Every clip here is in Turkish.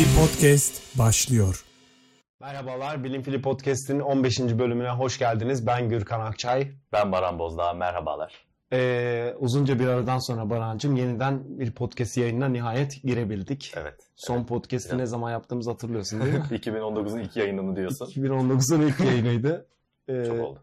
Fili Podcast başlıyor. Merhabalar, Bilim Fili Podcast'in 15. bölümüne hoş geldiniz. Ben Gürkan Akçay. Ben Baran Bozdağ, merhabalar. Ee, uzunca bir aradan sonra Baran'cığım yeniden bir podcast yayınına nihayet girebildik. Evet. Son evet. podcast'i Biraz- ne zaman yaptığımızı hatırlıyorsun değil mi? 2019'un ilk yayınını diyorsun. 2019'un ilk yayınıydı. Ee, Çok oldu.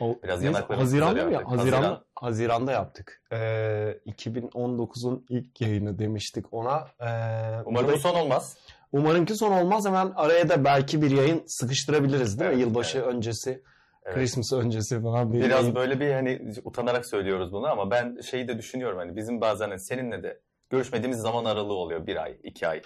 o- Biraz neyse, Haziran'da mı ya? artık. Haziran'da, Haziran. Haziran'da yaptık. Ee, 2019'un ilk yayını demiştik ona. Ee, Umarım bu son olmaz. Umarım ki son olmaz. Hemen araya da belki bir yayın sıkıştırabiliriz değil mi? Evet, Yılbaşı evet. öncesi, Evet. Christmas öncesi falan bir Biraz yayın. böyle bir hani utanarak söylüyoruz bunu ama ben şeyi de düşünüyorum hani bizim bazen hani seninle de görüşmediğimiz zaman aralığı oluyor. Bir ay, iki ay.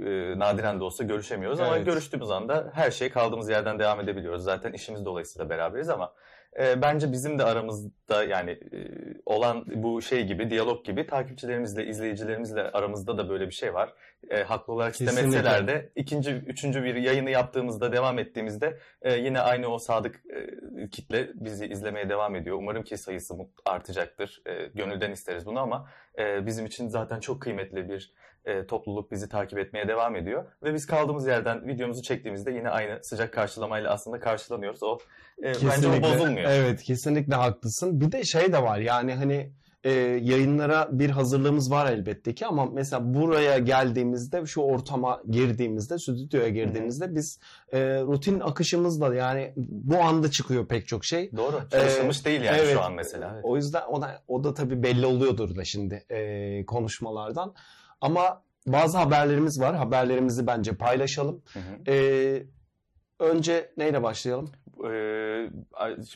Ee, nadiren de olsa görüşemiyoruz ama Evet. görüştüğümüz anda her şey kaldığımız yerden devam edebiliyoruz. Zaten işimiz dolayısıyla beraberiz ama e, bence bizim de aramızda yani e, olan bu şey gibi, diyalog gibi takipçilerimizle, izleyicilerimizle aramızda da böyle bir şey var. E, haklı olarak istemeseler de ikinci, üçüncü bir yayını yaptığımızda, devam ettiğimizde e, yine aynı o sadık e, kitle bizi izlemeye devam ediyor. Umarım ki sayısı artacaktır. E, gönülden isteriz bunu ama e, bizim için zaten çok kıymetli bir e, topluluk bizi takip etmeye devam ediyor. Ve biz kaldığımız yerden videomuzu çektiğimizde yine aynı sıcak karşılamayla aslında karşılanıyoruz. O e, bence o bozulmuyor. Evet kesinlikle haklısın. Bir de şey de var yani hani e, yayınlara bir hazırlığımız var elbette ki ama mesela buraya geldiğimizde şu ortama girdiğimizde stüdyoya girdiğimizde biz e, rutin akışımızla yani bu anda çıkıyor pek çok şey. Doğru. Çalışılmış değil yani evet. şu an mesela. Evet. O yüzden o da, o da tabii belli oluyordur da şimdi e, konuşmalardan. Ama bazı haberlerimiz var. Haberlerimizi bence paylaşalım. Hı hı. E, önce neyle başlayalım? Ee,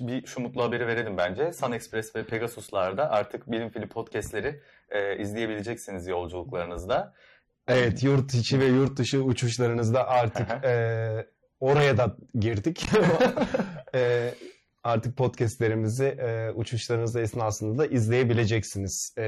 bir şu mutlu haberi verelim bence. Sun Express ve Pegasus'larda artık Bilim Fili podcastleri e, izleyebileceksiniz yolculuklarınızda. Evet yurt içi ve yurt dışı uçuşlarınızda artık e, oraya da girdik. E, artık podcastlerimizi e, uçuşlarınız esnasında da izleyebileceksiniz. E,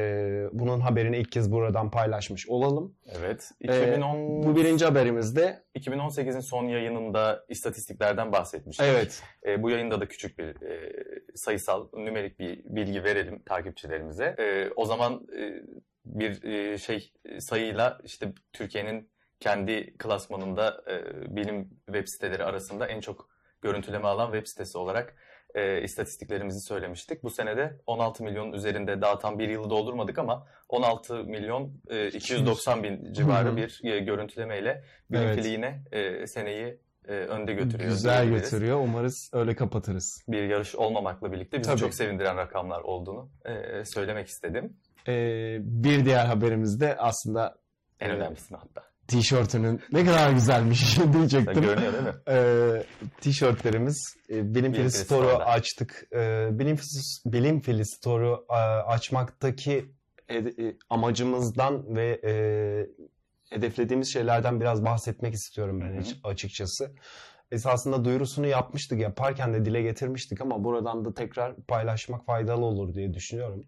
bunun haberini ilk kez buradan paylaşmış olalım. Evet. Ee, 2010, Bu birinci haberimizde 2018'in son yayınında istatistiklerden bahsetmiştik. evet E, bu yayında da küçük bir e, sayısal, nümerik bir bilgi verelim takipçilerimize. E, o zaman e, bir e, şey e, sayıyla işte Türkiye'nin kendi klasmanında e, bilim web siteleri arasında en çok görüntüleme alan web sitesi olarak e, istatistiklerimizi söylemiştik. Bu senede 16 milyonun üzerinde daha tam bir yılı doldurmadık ama 16 milyon e, 290 bin civarı bir e, görüntülemeyle bilim Evet. e, seneyi e, önde götürüyor. güzel götürüyor. Umarız öyle kapatırız. bir yarış olmamakla birlikte bizi Tabii. çok sevindiren rakamlar olduğunu e, söylemek istedim. E, bir diğer haberimiz de aslında En Evet. önemlisini hatta. Tişörtünün ne kadar güzelmiş diyecektim. Görünüyor değil mi? Ee, tişörtlerimiz e, Bilim Bilim Fili Store'u açtık. Ee, Bilim, Bilim Fili Store'u e, açmaktaki ed- e, amacımızdan ve e, hedeflediğimiz şeylerden biraz bahsetmek istiyorum ben Hı hı. hiç- açıkçası. Esasında duyurusunu yapmıştık, yaparken de dile getirmiştik ama buradan da tekrar paylaşmak faydalı olur diye düşünüyorum.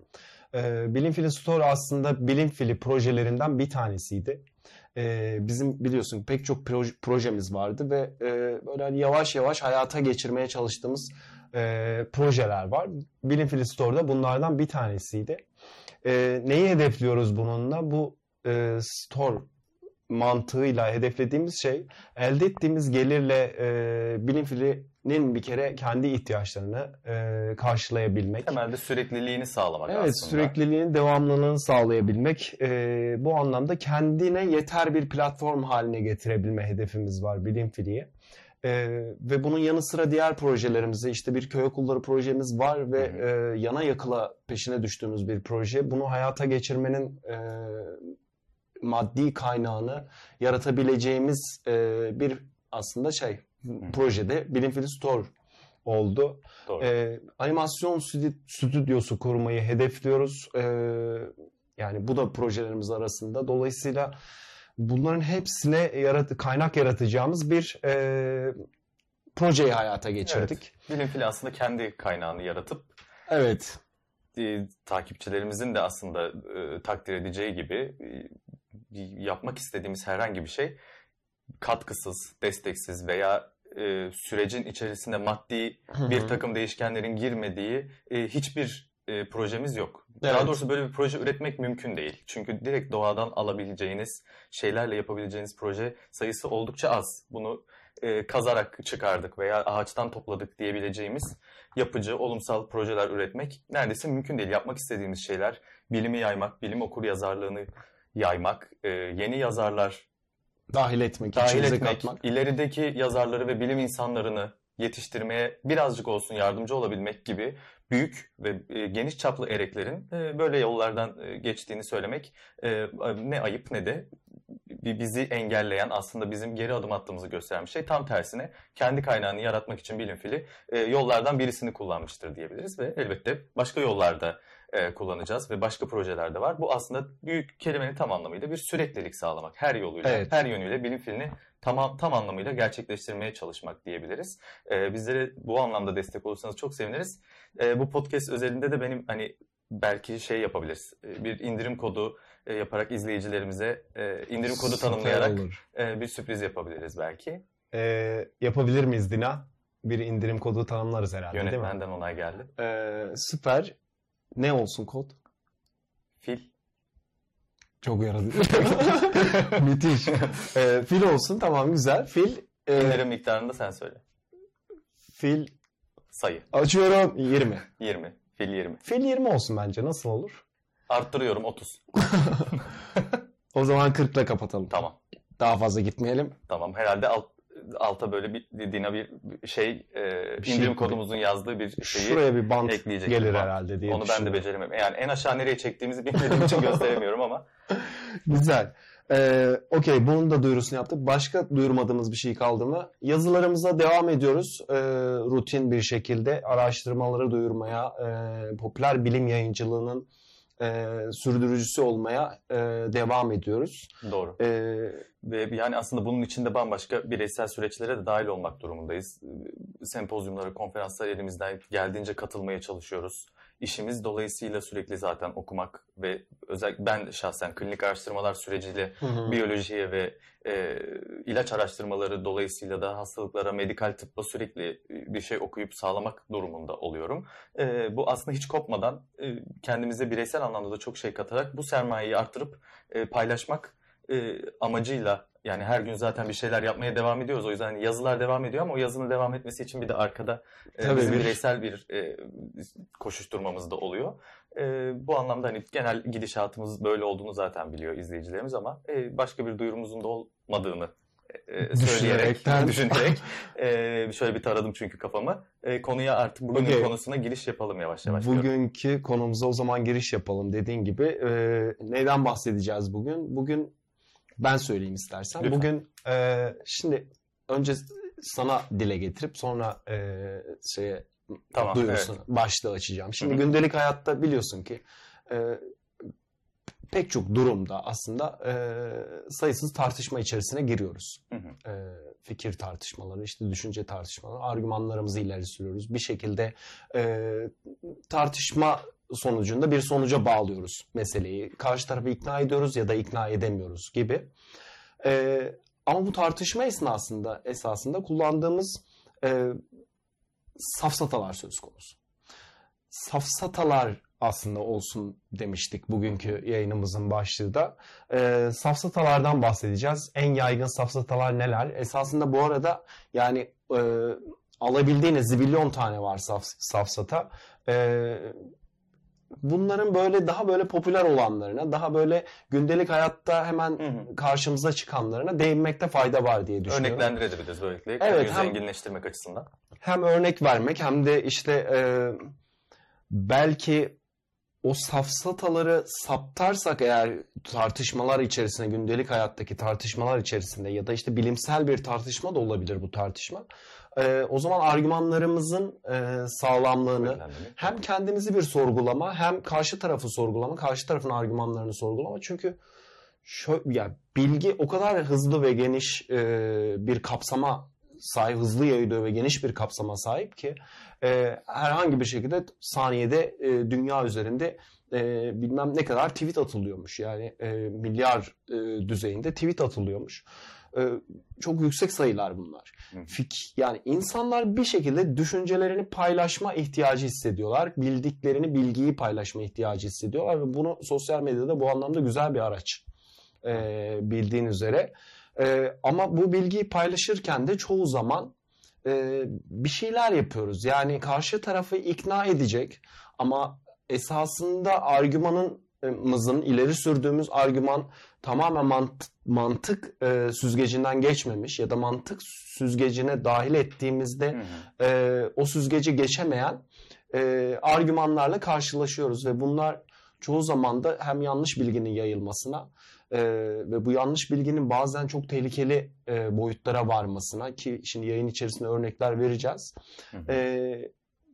Ee, Bilim Fili Store aslında Bilim Fili projelerinden bir tanesiydi. Ee, bizim biliyorsun pek çok proj- projemiz vardı ve e, böyle hani yavaş yavaş hayata geçirmeye çalıştığımız e, projeler var. Bilim Fili Store'da bunlardan bir tanesiydi. E, neyi hedefliyoruz bununla? Bu e, store mantığıyla hedeflediğimiz şey elde ettiğimiz gelirle e, bilim filinin bir kere kendi ihtiyaçlarını e, karşılayabilmek. Temelde sürekliliğini sağlamak Evet aslında. sürekliliğin devamlılığını sağlayabilmek e, bu anlamda kendine yeter bir platform haline getirebilme hedefimiz var Bilim Fili'ye. E, ve bunun yanı sıra diğer projelerimize işte bir köy okulları projemiz var ve Hı e, yana yakıla peşine düştüğümüz bir proje. Bunu hayata geçirmenin e, maddi kaynağını yaratabileceğimiz e, bir aslında şey projede Bilim Fili Store oldu. Doğru. Ee, animasyon stüdyo- stüdyosu kurmayı hedefliyoruz. Ee, yani bu da projelerimiz arasında. Dolayısıyla bunların hepsine yarat kaynak yaratacağımız bir e, projeyi hayata geçirdik. Bilim fili aslında kendi kaynağını yaratıp Evet. E, takipçilerimizin de aslında e, takdir edeceği gibi e, yapmak istediğimiz herhangi bir şey katkısız, desteksiz veya e, sürecin içerisinde maddi bir takım değişkenlerin girmediği e, hiçbir e, projemiz yok. Evet. Daha doğrusu böyle bir proje üretmek mümkün değil. Çünkü direkt doğadan alabileceğiniz şeylerle yapabileceğiniz proje sayısı oldukça az. Bunu e, kazarak çıkardık veya ağaçtan topladık diyebileceğimiz yapıcı, olumsal projeler üretmek neredeyse mümkün değil. Yapmak istediğimiz şeyler bilimi yaymak, bilim okur yazarlığını yaymak, e, yeni yazarlar Dahil etmek, dahil etmek, katmak. ilerideki yazarları ve bilim insanlarını yetiştirmeye birazcık olsun yardımcı olabilmek gibi büyük ve e, geniş çaplı ereklerin e, böyle yollardan e, geçtiğini söylemek e, ne ayıp ne de bizi engelleyen aslında bizim geri adım attığımızı gösteren bir şey. Tam tersine kendi kaynağını yaratmak için bilim fili e, yollardan birisini kullanmıştır diyebiliriz ve elbette başka yollarda e, kullanacağız ve başka projeler de var. Bu aslında büyük kelimenin tam anlamıyla bir süreklilik sağlamak. Her yoluyla, Evet. her yönüyle bilim filini tamam tam anlamıyla gerçekleştirmeye çalışmak diyebiliriz. E, bizlere bu anlamda destek olursanız çok seviniriz. E, bu podcast özelinde de benim hani belki şey yapabiliriz. E, bir indirim kodu e, yaparak izleyicilerimize e, indirim kodu Süper tanımlayarak olur. e, bir sürpriz yapabiliriz belki. Ee, yapabilir miyiz Dina? Bir indirim kodu tanımlarız herhalde değil mi? Yönetmenden onay geldi. Ee, süper. Ne olsun kod? Fil. Çok yaradı. Müthiş. Ee, fil olsun tamam güzel. Fil. e, İndirim miktarını da sen söyle. fil Sayı. açıyorum 20. 20. Fil 20. Fil 20 olsun bence nasıl olur? Arttırıyorum 30. O zaman 40 ile kapatalım. Tamam. Daha fazla gitmeyelim. Tamam. Herhalde alt, alta böyle bir Dina bir şey, e, Bir şey indirim koy. kodumuzun yazdığı bir şeyi Şuraya bir bant ekleyecek. gelir Bant. herhalde diye Onu ben de beceremem. Yani en aşağı nereye çektiğimizi bilmediğim için gösteremiyorum ama Güzel. Ee, Okey bunun da duyurusunu yaptık. Başka duyurmadığımız bir şey kaldı mı? Yazılarımıza devam ediyoruz. Ee, rutin bir şekilde araştırmaları duyurmaya, e, popüler bilim yayıncılığının e, sürdürücüsü olmaya e, devam ediyoruz. doğru. Ee, Ve yani aslında bunun içinde bambaşka bireysel süreçlere de dahil olmak durumundayız. Sempozyumlara, konferanslara elimizden geldiğince katılmaya çalışıyoruz. İşimiz dolayısıyla sürekli zaten okumak ve özellikle ben şahsen klinik araştırmalar süreciyle biyolojiye ve e, ilaç araştırmaları dolayısıyla da hastalıklara, medikal tıbba sürekli bir şey okuyup sağlamak durumunda oluyorum. E, bu aslında hiç kopmadan e, kendimize bireysel anlamda da çok şey katarak bu sermayeyi arttırıp e, paylaşmak e, amacıyla yani her gün zaten bir şeyler yapmaya devam ediyoruz. O yüzden hani yazılar devam ediyor ama o yazının devam etmesi için bir de arkada e, Tabii bizim bir- bireysel bir e, koşuşturmamız da oluyor. E, bu anlamda hani genel gidişatımız böyle olduğunu zaten biliyor izleyicilerimiz ama e, başka bir duyurumuzun da olmadığını e, söyleyerek, Düşünerekten. düşünerek e, şöyle bir taradım çünkü kafamı. E, konuya artık bugünün Okey. konusuna giriş yapalım yavaş yavaş. diyorum. Bugünkü konumuza o zaman giriş yapalım dediğin gibi. E, neyden bahsedeceğiz bugün? Bugün ben söyleyeyim istersen. Lütfen. Bugün e, şimdi önce sana dile getirip sonra e, şeye Tamam, duyurusunu başlığı açacağım. Şimdi Hı hı. gündelik hayatta biliyorsun ki e, pek çok durumda aslında e, sayısız tartışma içerisine giriyoruz. Hı hı. E, fikir tartışmaları, işte düşünce tartışmaları, argümanlarımızı ileri sürüyoruz. Bir şekilde e, tartışma sonucunda bir sonuca bağlıyoruz meseleyi. Karşı tarafı ikna ediyoruz ya da ikna edemiyoruz gibi. E, ama bu tartışma esnasında esasında kullandığımız e, safsatalar söz konusu. Safsatalar aslında olsun demiştik bugünkü yayınımızın başlığı da. E, safsatalardan bahsedeceğiz. En yaygın safsatalar neler? Esasında bu arada yani e, alabildiğiniz zibilyon tane var saf, safsata. E, bunların böyle daha böyle popüler olanlarına, daha böyle gündelik hayatta hemen Hı hı. karşımıza çıkanlarına değinmekte fayda var diye düşünüyorum. Örneklendirebiliriz böylelikle. Evet, Konuyu hem- zenginleştirmek açısından. hem örnek vermek hem de işte e, belki o safsataları saptarsak eğer tartışmalar içerisinde, gündelik hayattaki tartışmalar içerisinde ya da işte bilimsel bir tartışma da olabilir bu tartışma. E, o zaman argümanlarımızın e, sağlamlığını hem kendimizi bir sorgulama hem karşı tarafı sorgulama, karşı tarafın argümanlarını sorgulama. Çünkü şöyle, yani bilgi o kadar hızlı ve geniş e, bir kapsama sahip, hızlı yayılıyor ve geniş bir kapsama sahip ki e, herhangi bir şekilde saniyede e, dünya üzerinde e, bilmem ne kadar tweet atılıyormuş. Yani e, milyar e, düzeyinde tweet atılıyormuş. E, çok yüksek sayılar bunlar. Fik yani insanlar bir şekilde düşüncelerini paylaşma ihtiyacı hissediyorlar. Bildiklerini, bilgiyi paylaşma ihtiyacı hissediyorlar ve bunu sosyal medyada bu anlamda güzel bir araç. E, bildiğin üzere. E, ama bu bilgiyi paylaşırken de çoğu zaman e, bir şeyler yapıyoruz. Yani karşı tarafı ikna edecek ama esasında argümanımızın ileri sürdüğümüz argüman tamamen mant mantık e, süzgecinden geçmemiş ya da mantık süzgecine dahil ettiğimizde e, o süzgeci geçemeyen e, argümanlarla karşılaşıyoruz ve bunlar çoğu zaman da hem yanlış bilginin yayılmasına e, ve bu yanlış bilginin bazen çok tehlikeli e, boyutlara varmasına ki şimdi yayın içerisinde örnekler vereceğiz. E,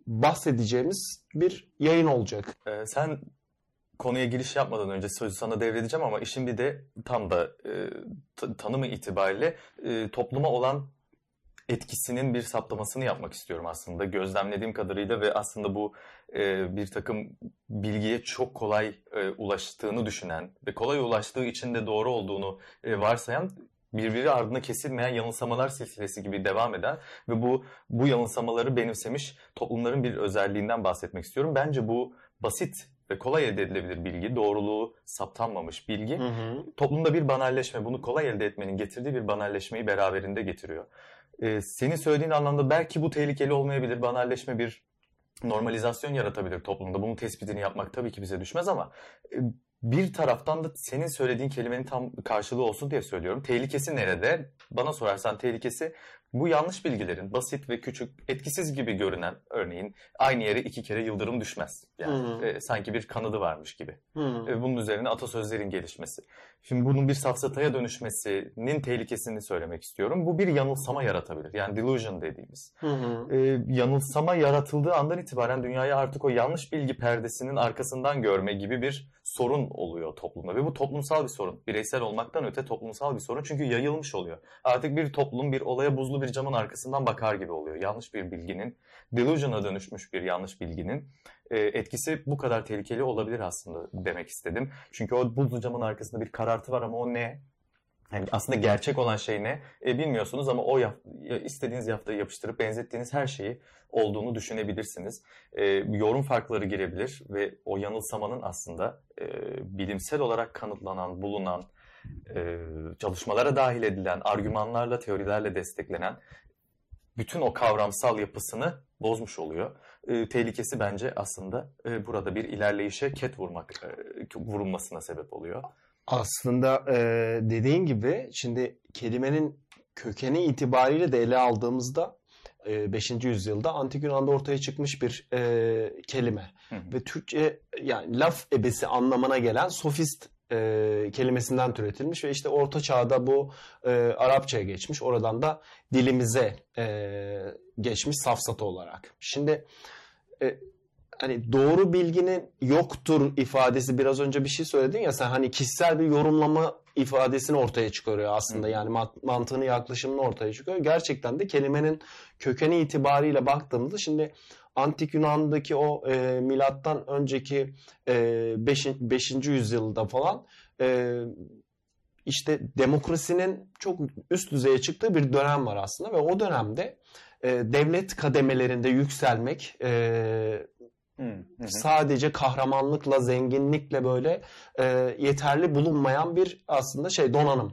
bahsedeceğimiz bir yayın olacak. Ee, sen konuya giriş yapmadan önce sözü sana devredeceğim ama işin bir de tam da e, tanımı itibariyle e, topluma olan etkisinin bir saptamasını yapmak istiyorum aslında. Gözlemlediğim kadarıyla ve aslında bu e, bir takım bilgiye çok kolay e, ulaştığını düşünen ve kolay ulaştığı için de doğru olduğunu e, varsayan birbiri ardına kesilmeyen yanılsamalar silsilesi gibi devam eden ve bu bu yanılsamaları benimsemiş toplumların bir özelliğinden bahsetmek istiyorum. Bence bu basit ve kolay elde edilebilir bilgi, doğruluğu saptanmamış bilgi hı hı. toplumda bir banalleşme, bunu kolay elde etmenin getirdiği bir banalleşmeyi beraberinde getiriyor. Ee, senin söylediğin anlamda belki bu tehlikeli olmayabilir, banalleşme bir normalizasyon yaratabilir toplumda. Bunun tespitini yapmak tabii ki bize düşmez ama e, bir taraftan da senin söylediğin kelimenin tam karşılığı olsun diye söylüyorum. Tehlikesi nerede? Bana sorarsan tehlikesi bu yanlış bilgilerin basit ve küçük, etkisiz gibi görünen örneğin aynı yere iki kere yıldırım düşmez. Yani e, sanki bir kanadı varmış gibi. E, bunun üzerine atasözlerin gelişmesi. Şimdi bunun bir safsataya dönüşmesinin tehlikesini söylemek istiyorum. Bu bir yanılsama yaratabilir. Yani delusion dediğimiz. E, yanılsama yaratıldığı andan itibaren dünyayı artık o yanlış bilgi perdesinin arkasından görme gibi bir sorun oluyor toplumda. Ve bu toplumsal bir sorun. Bireysel olmaktan öte toplumsal bir sorun. Çünkü yayılmış oluyor. Artık bir toplum bir olaya buzlu bir camın arkasından bakar gibi oluyor. Yanlış bir bilginin, delusion'a dönüşmüş bir yanlış bilginin e, etkisi bu kadar tehlikeli olabilir aslında demek istedim. Çünkü o buzlu camın arkasında bir karartı var ama o ne? Yani aslında gerçek olan şey ne e, bilmiyorsunuz ama o yap, istediğiniz yaftayı yapıştırıp benzettiğiniz her şeyi olduğunu düşünebilirsiniz. E, yorum farkları girebilir ve o yanılsamanın aslında e, bilimsel olarak kanıtlanan, bulunan, e, çalışmalara dahil edilen, argümanlarla, teorilerle desteklenen bütün o kavramsal yapısını bozmuş oluyor. E, tehlikesi bence aslında e, burada bir ilerleyişe ket vurmak, e, vurulmasına sebep oluyor. Aslında e, dediğin gibi şimdi kelimenin kökeni itibariyle de ele aldığımızda 5. yüzyılda antik Yunan'da ortaya çıkmış bir e, kelime. Hı hı. Ve Türkçe yani laf ebesi anlamına gelen sofist e, kelimesinden türetilmiş ve işte Orta Çağ'da bu e, Arapçaya geçmiş. Oradan da dilimize e, geçmiş safsata olarak. Şimdi e, hani doğru bilginin yoktur ifadesi biraz önce bir şey söyledin ya sen hani kişisel bir yorumlama ifadesini ortaya çıkarıyor aslında. Yani mantığını yaklaşımını ortaya çıkıyor. Gerçekten de kelimenin kökeni itibariyle baktığımızda şimdi Antik Yunan'daki o e, milattan önceki 5. E, 5. yüzyılda falan e, işte demokrasinin çok üst düzeye çıktığı bir dönem var aslında ve o dönemde e, devlet kademelerinde yükselmek e, hı hı. sadece kahramanlıkla, zenginlikle böyle e, yeterli bulunmayan bir aslında şey donanım.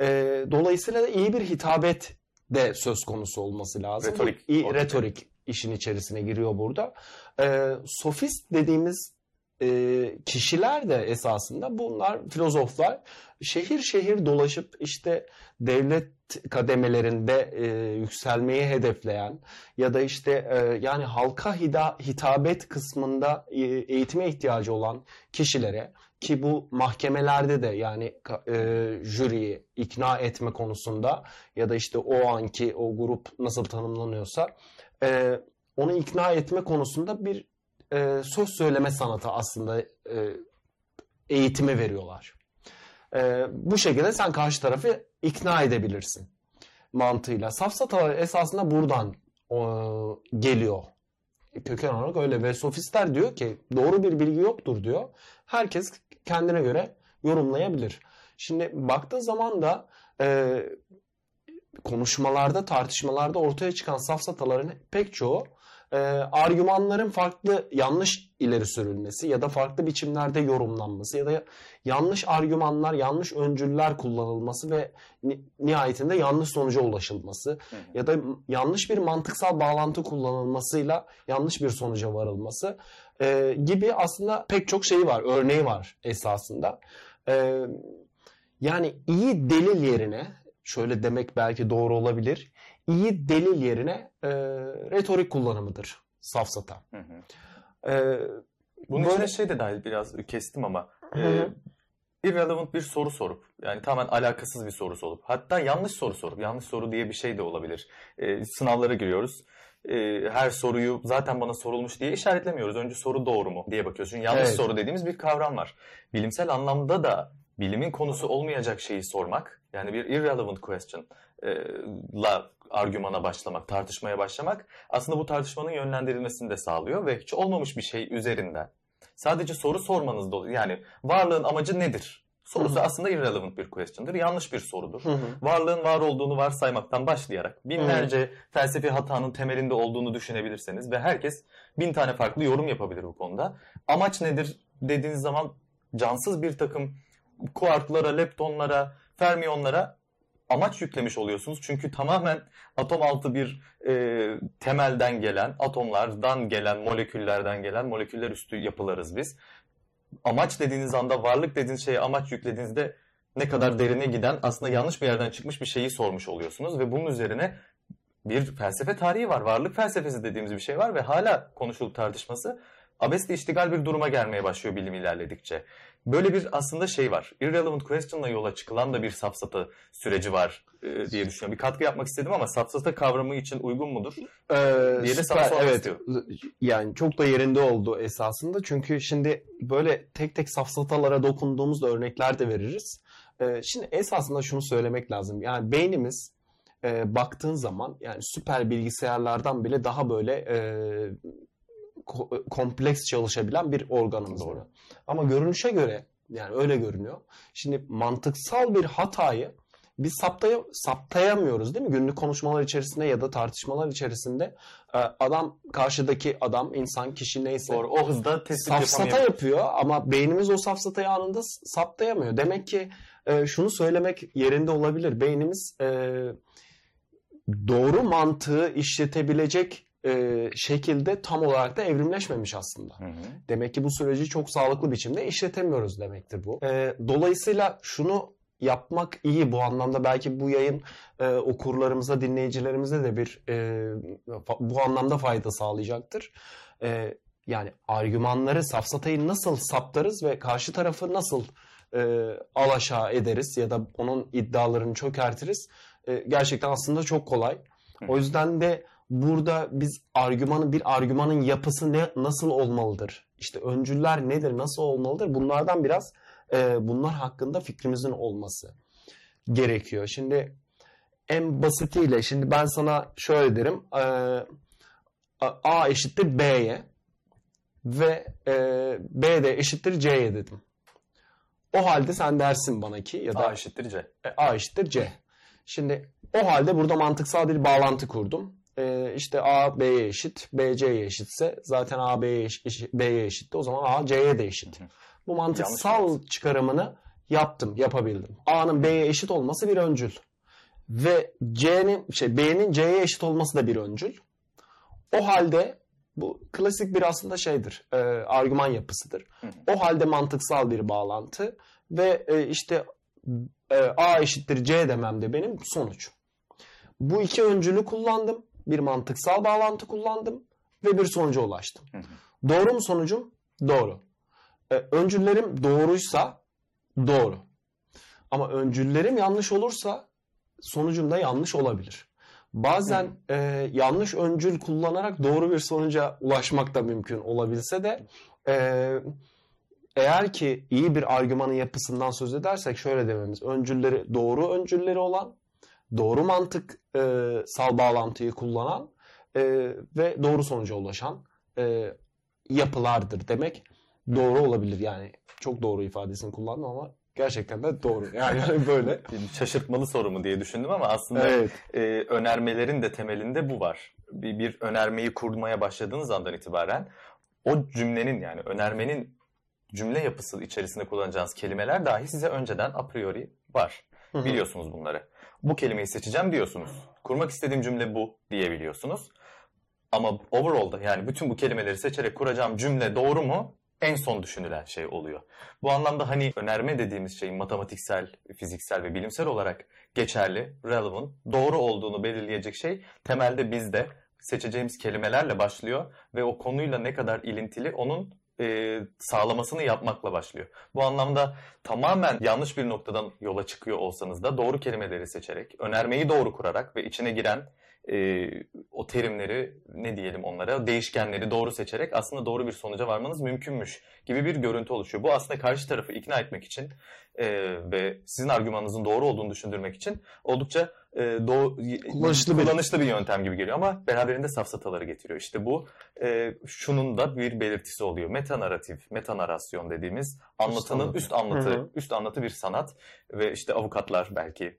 E, dolayısıyla da iyi bir hitabet de söz konusu olması lazım. Retorik. İyi, retorik işin içerisine giriyor burada. E, sofist dediğimiz e, kişiler de esasında bunlar filozoflar şehir şehir dolaşıp işte devlet kademelerinde e, yükselmeyi hedefleyen ya da işte e, yani halka hida, hitabet kısmında e, eğitime ihtiyacı olan kişilere ki bu mahkemelerde de yani e, jüriyi ikna etme konusunda ya da işte o anki o grup nasıl tanımlanıyorsa e, onu ikna etme konusunda bir e, söz söyleme sanatı aslında e, eğitimi veriyorlar. E, bu şekilde sen karşı tarafı ikna edebilirsin mantığıyla. Safsatalar esasında buradan e, geliyor. Köken olarak öyle ve sofistler diyor ki doğru bir bilgi yoktur diyor. Herkes kendine göre yorumlayabilir. Şimdi baktığı zaman da e, konuşmalarda, tartışmalarda ortaya çıkan safsataların pek çoğu e, argümanların farklı yanlış ileri sürülmesi ya da farklı biçimlerde yorumlanması ya da yanlış argümanlar, yanlış öncüller kullanılması ve ni- nihayetinde yanlış sonuca ulaşılması Hı hı. ya da yanlış bir mantıksal bağlantı kullanılmasıyla yanlış bir sonuca varılması e, gibi aslında pek çok şeyi var, örneği var esasında. E, yani iyi delil yerine, şöyle demek belki doğru olabilir, iyi delil yerine e, retorik kullanımıdır safsata. Hı hı. E, Bunun Böyle- içine şey de dahil biraz kestim ama Hı e, hı. irrelevant bir soru sorup yani tamamen alakasız bir soru sorup hatta yanlış soru sorup yanlış soru diye bir şey de olabilir. E, sınavlara giriyoruz. E, her soruyu zaten bana sorulmuş diye işaretlemiyoruz. Önce soru doğru mu diye bakıyoruz. Çünkü yanlış Evet. soru dediğimiz bir kavram var. Bilimsel anlamda da bilimin konusu olmayacak şeyi sormak yani bir irrelevant question e, la argümana başlamak, tartışmaya başlamak aslında bu tartışmanın yönlendirilmesini de sağlıyor ve hiç olmamış bir şey üzerinden sadece soru sormanız da oluyor. Yani varlığın amacı nedir? Sorusu Hı hı. aslında irrelevant bir question'dır. Yanlış bir sorudur. hı hı. Varlığın var olduğunu varsaymaktan başlayarak binlerce felsefi hatanın temelinde olduğunu düşünebilirseniz ve herkes bin tane farklı yorum yapabilir bu konuda. Amaç nedir dediğiniz zaman cansız bir takım kuarklara, leptonlara, fermiyonlara amaç yüklemiş oluyorsunuz. Çünkü tamamen atom altı bir e, temelden gelen, atomlardan gelen, moleküllerden gelen, moleküller üstü yapılarız biz. Amaç dediğiniz anda, varlık dediğiniz şeye amaç yüklediğinizde ne kadar derine giden aslında yanlış bir yerden çıkmış bir şeyi sormuş oluyorsunuz ve bunun üzerine bir felsefe tarihi var. Varlık felsefesi dediğimiz bir şey var ve hala konuşulup tartışması abesle iştigal bir duruma gelmeye başlıyor bilim ilerledikçe. Böyle bir aslında şey var. Irrelevant question'la yola çıkılan da bir safsata süreci var e, diye düşünüyorum. Bir katkı yapmak istedim ama safsata kavramı için uygun mudur? Ee, Diye de süper, sana evet. Yani çok da yerinde oldu esasında. Çünkü şimdi böyle tek tek safsatalara dokunduğumuzda örnekler de veririz. Ee, şimdi esasında şunu söylemek lazım. Yani beynimiz e, baktığın zaman yani süper bilgisayarlardan bile daha böyle e, kompleks çalışabilen bir organımız. Doğru. var. Ama görünüşe göre yani öyle görünüyor. Şimdi mantıksal bir hatayı biz saptaya, saptayamıyoruz değil mi? Günlük konuşmalar içerisinde ya da tartışmalar içerisinde e, adam karşıdaki adam insan kişi neyse Doğru. O hızda tespit safsata yapıyor ama beynimiz o safsatayı anında saptayamıyor. Demek ki e, şunu söylemek yerinde olabilir. Beynimiz e, doğru mantığı işletebilecek e, şekilde tam olarak da evrimleşmemiş aslında. Hı hı. Demek ki bu süreci çok sağlıklı biçimde işletemiyoruz demektir bu. Ee, dolayısıyla şunu yapmak iyi bu anlamda belki bu yayın e, okurlarımıza, dinleyicilerimize de bir e, bu anlamda fayda sağlayacaktır. E, yani argümanları, safsatayı nasıl saptarız ve karşı tarafı nasıl e, alaşağı ederiz ya da onun iddialarını çökertiriz e, gerçekten aslında çok kolay. O yüzden de burada biz argümanın bir argümanın yapısı ne nasıl olmalıdır? İşte öncüller nedir, nasıl olmalıdır? Bunlardan biraz e, bunlar hakkında fikrimizin olması gerekiyor. Şimdi en basitiyle şimdi ben sana şöyle derim. e, A- eşittir B'ye ve e, B de eşittir C'ye dedim. O halde sen dersin bana ki ya da A eşittir C. e, A eşittir C. Şimdi o halde burada mantıksal bir bağlantı kurdum. E, işte A B'ye eşit, B C'ye eşitse zaten A B'ye eş- eş- B'ye eşitti. O zaman A C'ye de eşit. Hı hı. Bu mantıksal Yanlış çıkarımını yaptım, yapabildim. A'nın B'ye eşit olması bir öncül. Ve C'nin şey B'nin C'ye eşit olması da bir öncül. O halde bu klasik bir aslında şeydir. e, argüman yapısıdır. Hı hı. O halde mantıksal bir bağlantı ve e, işte e, A eşittir C demem de benim sonuç. Bu iki öncülü kullandım. Bir mantıksal bağlantı kullandım ve bir sonuca ulaştım. Hı hı. Doğru mu sonucum? Doğru. E, öncüllerim doğruysa doğru. Ama öncüllerim yanlış olursa sonucum da yanlış olabilir. Bazen e, yanlış öncül kullanarak doğru bir sonuca ulaşmak da mümkün olabilse de e, eğer ki iyi bir argümanın yapısından söz edersek şöyle dememiz. Öncülleri doğru öncülleri olan, doğru mantık e, sal bağlantıyı kullanan e, ve doğru sonuca ulaşan e, yapılardır demek doğru olabilir. Yani çok doğru ifadesini kullandım ama Gerçekten de doğru. Yani böyle. Şaşırtmalı soru mu diye düşündüm ama aslında Evet. e, önermelerin de temelinde bu var. Bir, bir önermeyi kurmaya başladığınız andan itibaren o cümlenin yani önermenin cümle yapısı içerisinde kullanacağınız kelimeler dahi size önceden a priori var. Hı hı. Biliyorsunuz bunları. Bu kelimeyi seçeceğim diyorsunuz. Kurmak istediğim cümle bu diyebiliyorsunuz. Ama overall'da yani bütün bu kelimeleri seçerek kuracağım cümle doğru mu? En son düşünülen şey oluyor. Bu anlamda hani önerme dediğimiz şeyin matematiksel, fiziksel ve bilimsel olarak geçerli, relevant, doğru olduğunu belirleyecek şey temelde bizde seçeceğimiz kelimelerle başlıyor ve o konuyla ne kadar ilintili onun e, sağlamasını yapmakla başlıyor. Bu anlamda tamamen yanlış bir noktadan yola çıkıyor olsanız da doğru kelimeleri seçerek, önermeyi doğru kurarak ve içine giren e, o terimleri ne diyelim onlara değişkenleri doğru seçerek aslında doğru bir sonuca varmanız mümkünmüş gibi bir görüntü oluşuyor. Bu aslında karşı tarafı ikna etmek için e, ve sizin argümanınızın doğru olduğunu düşündürmek için oldukça e, doğ- Kullanışlı bir- kullanışlı bir yöntem gibi geliyor ama beraberinde safsataları getiriyor. İşte bu e, şunun da bir belirtisi oluyor. Meta narratif, meta narasyon dediğimiz anlatının anlatı. üst anlatı, Hı hı. üst anlatı bir sanat ve işte avukatlar belki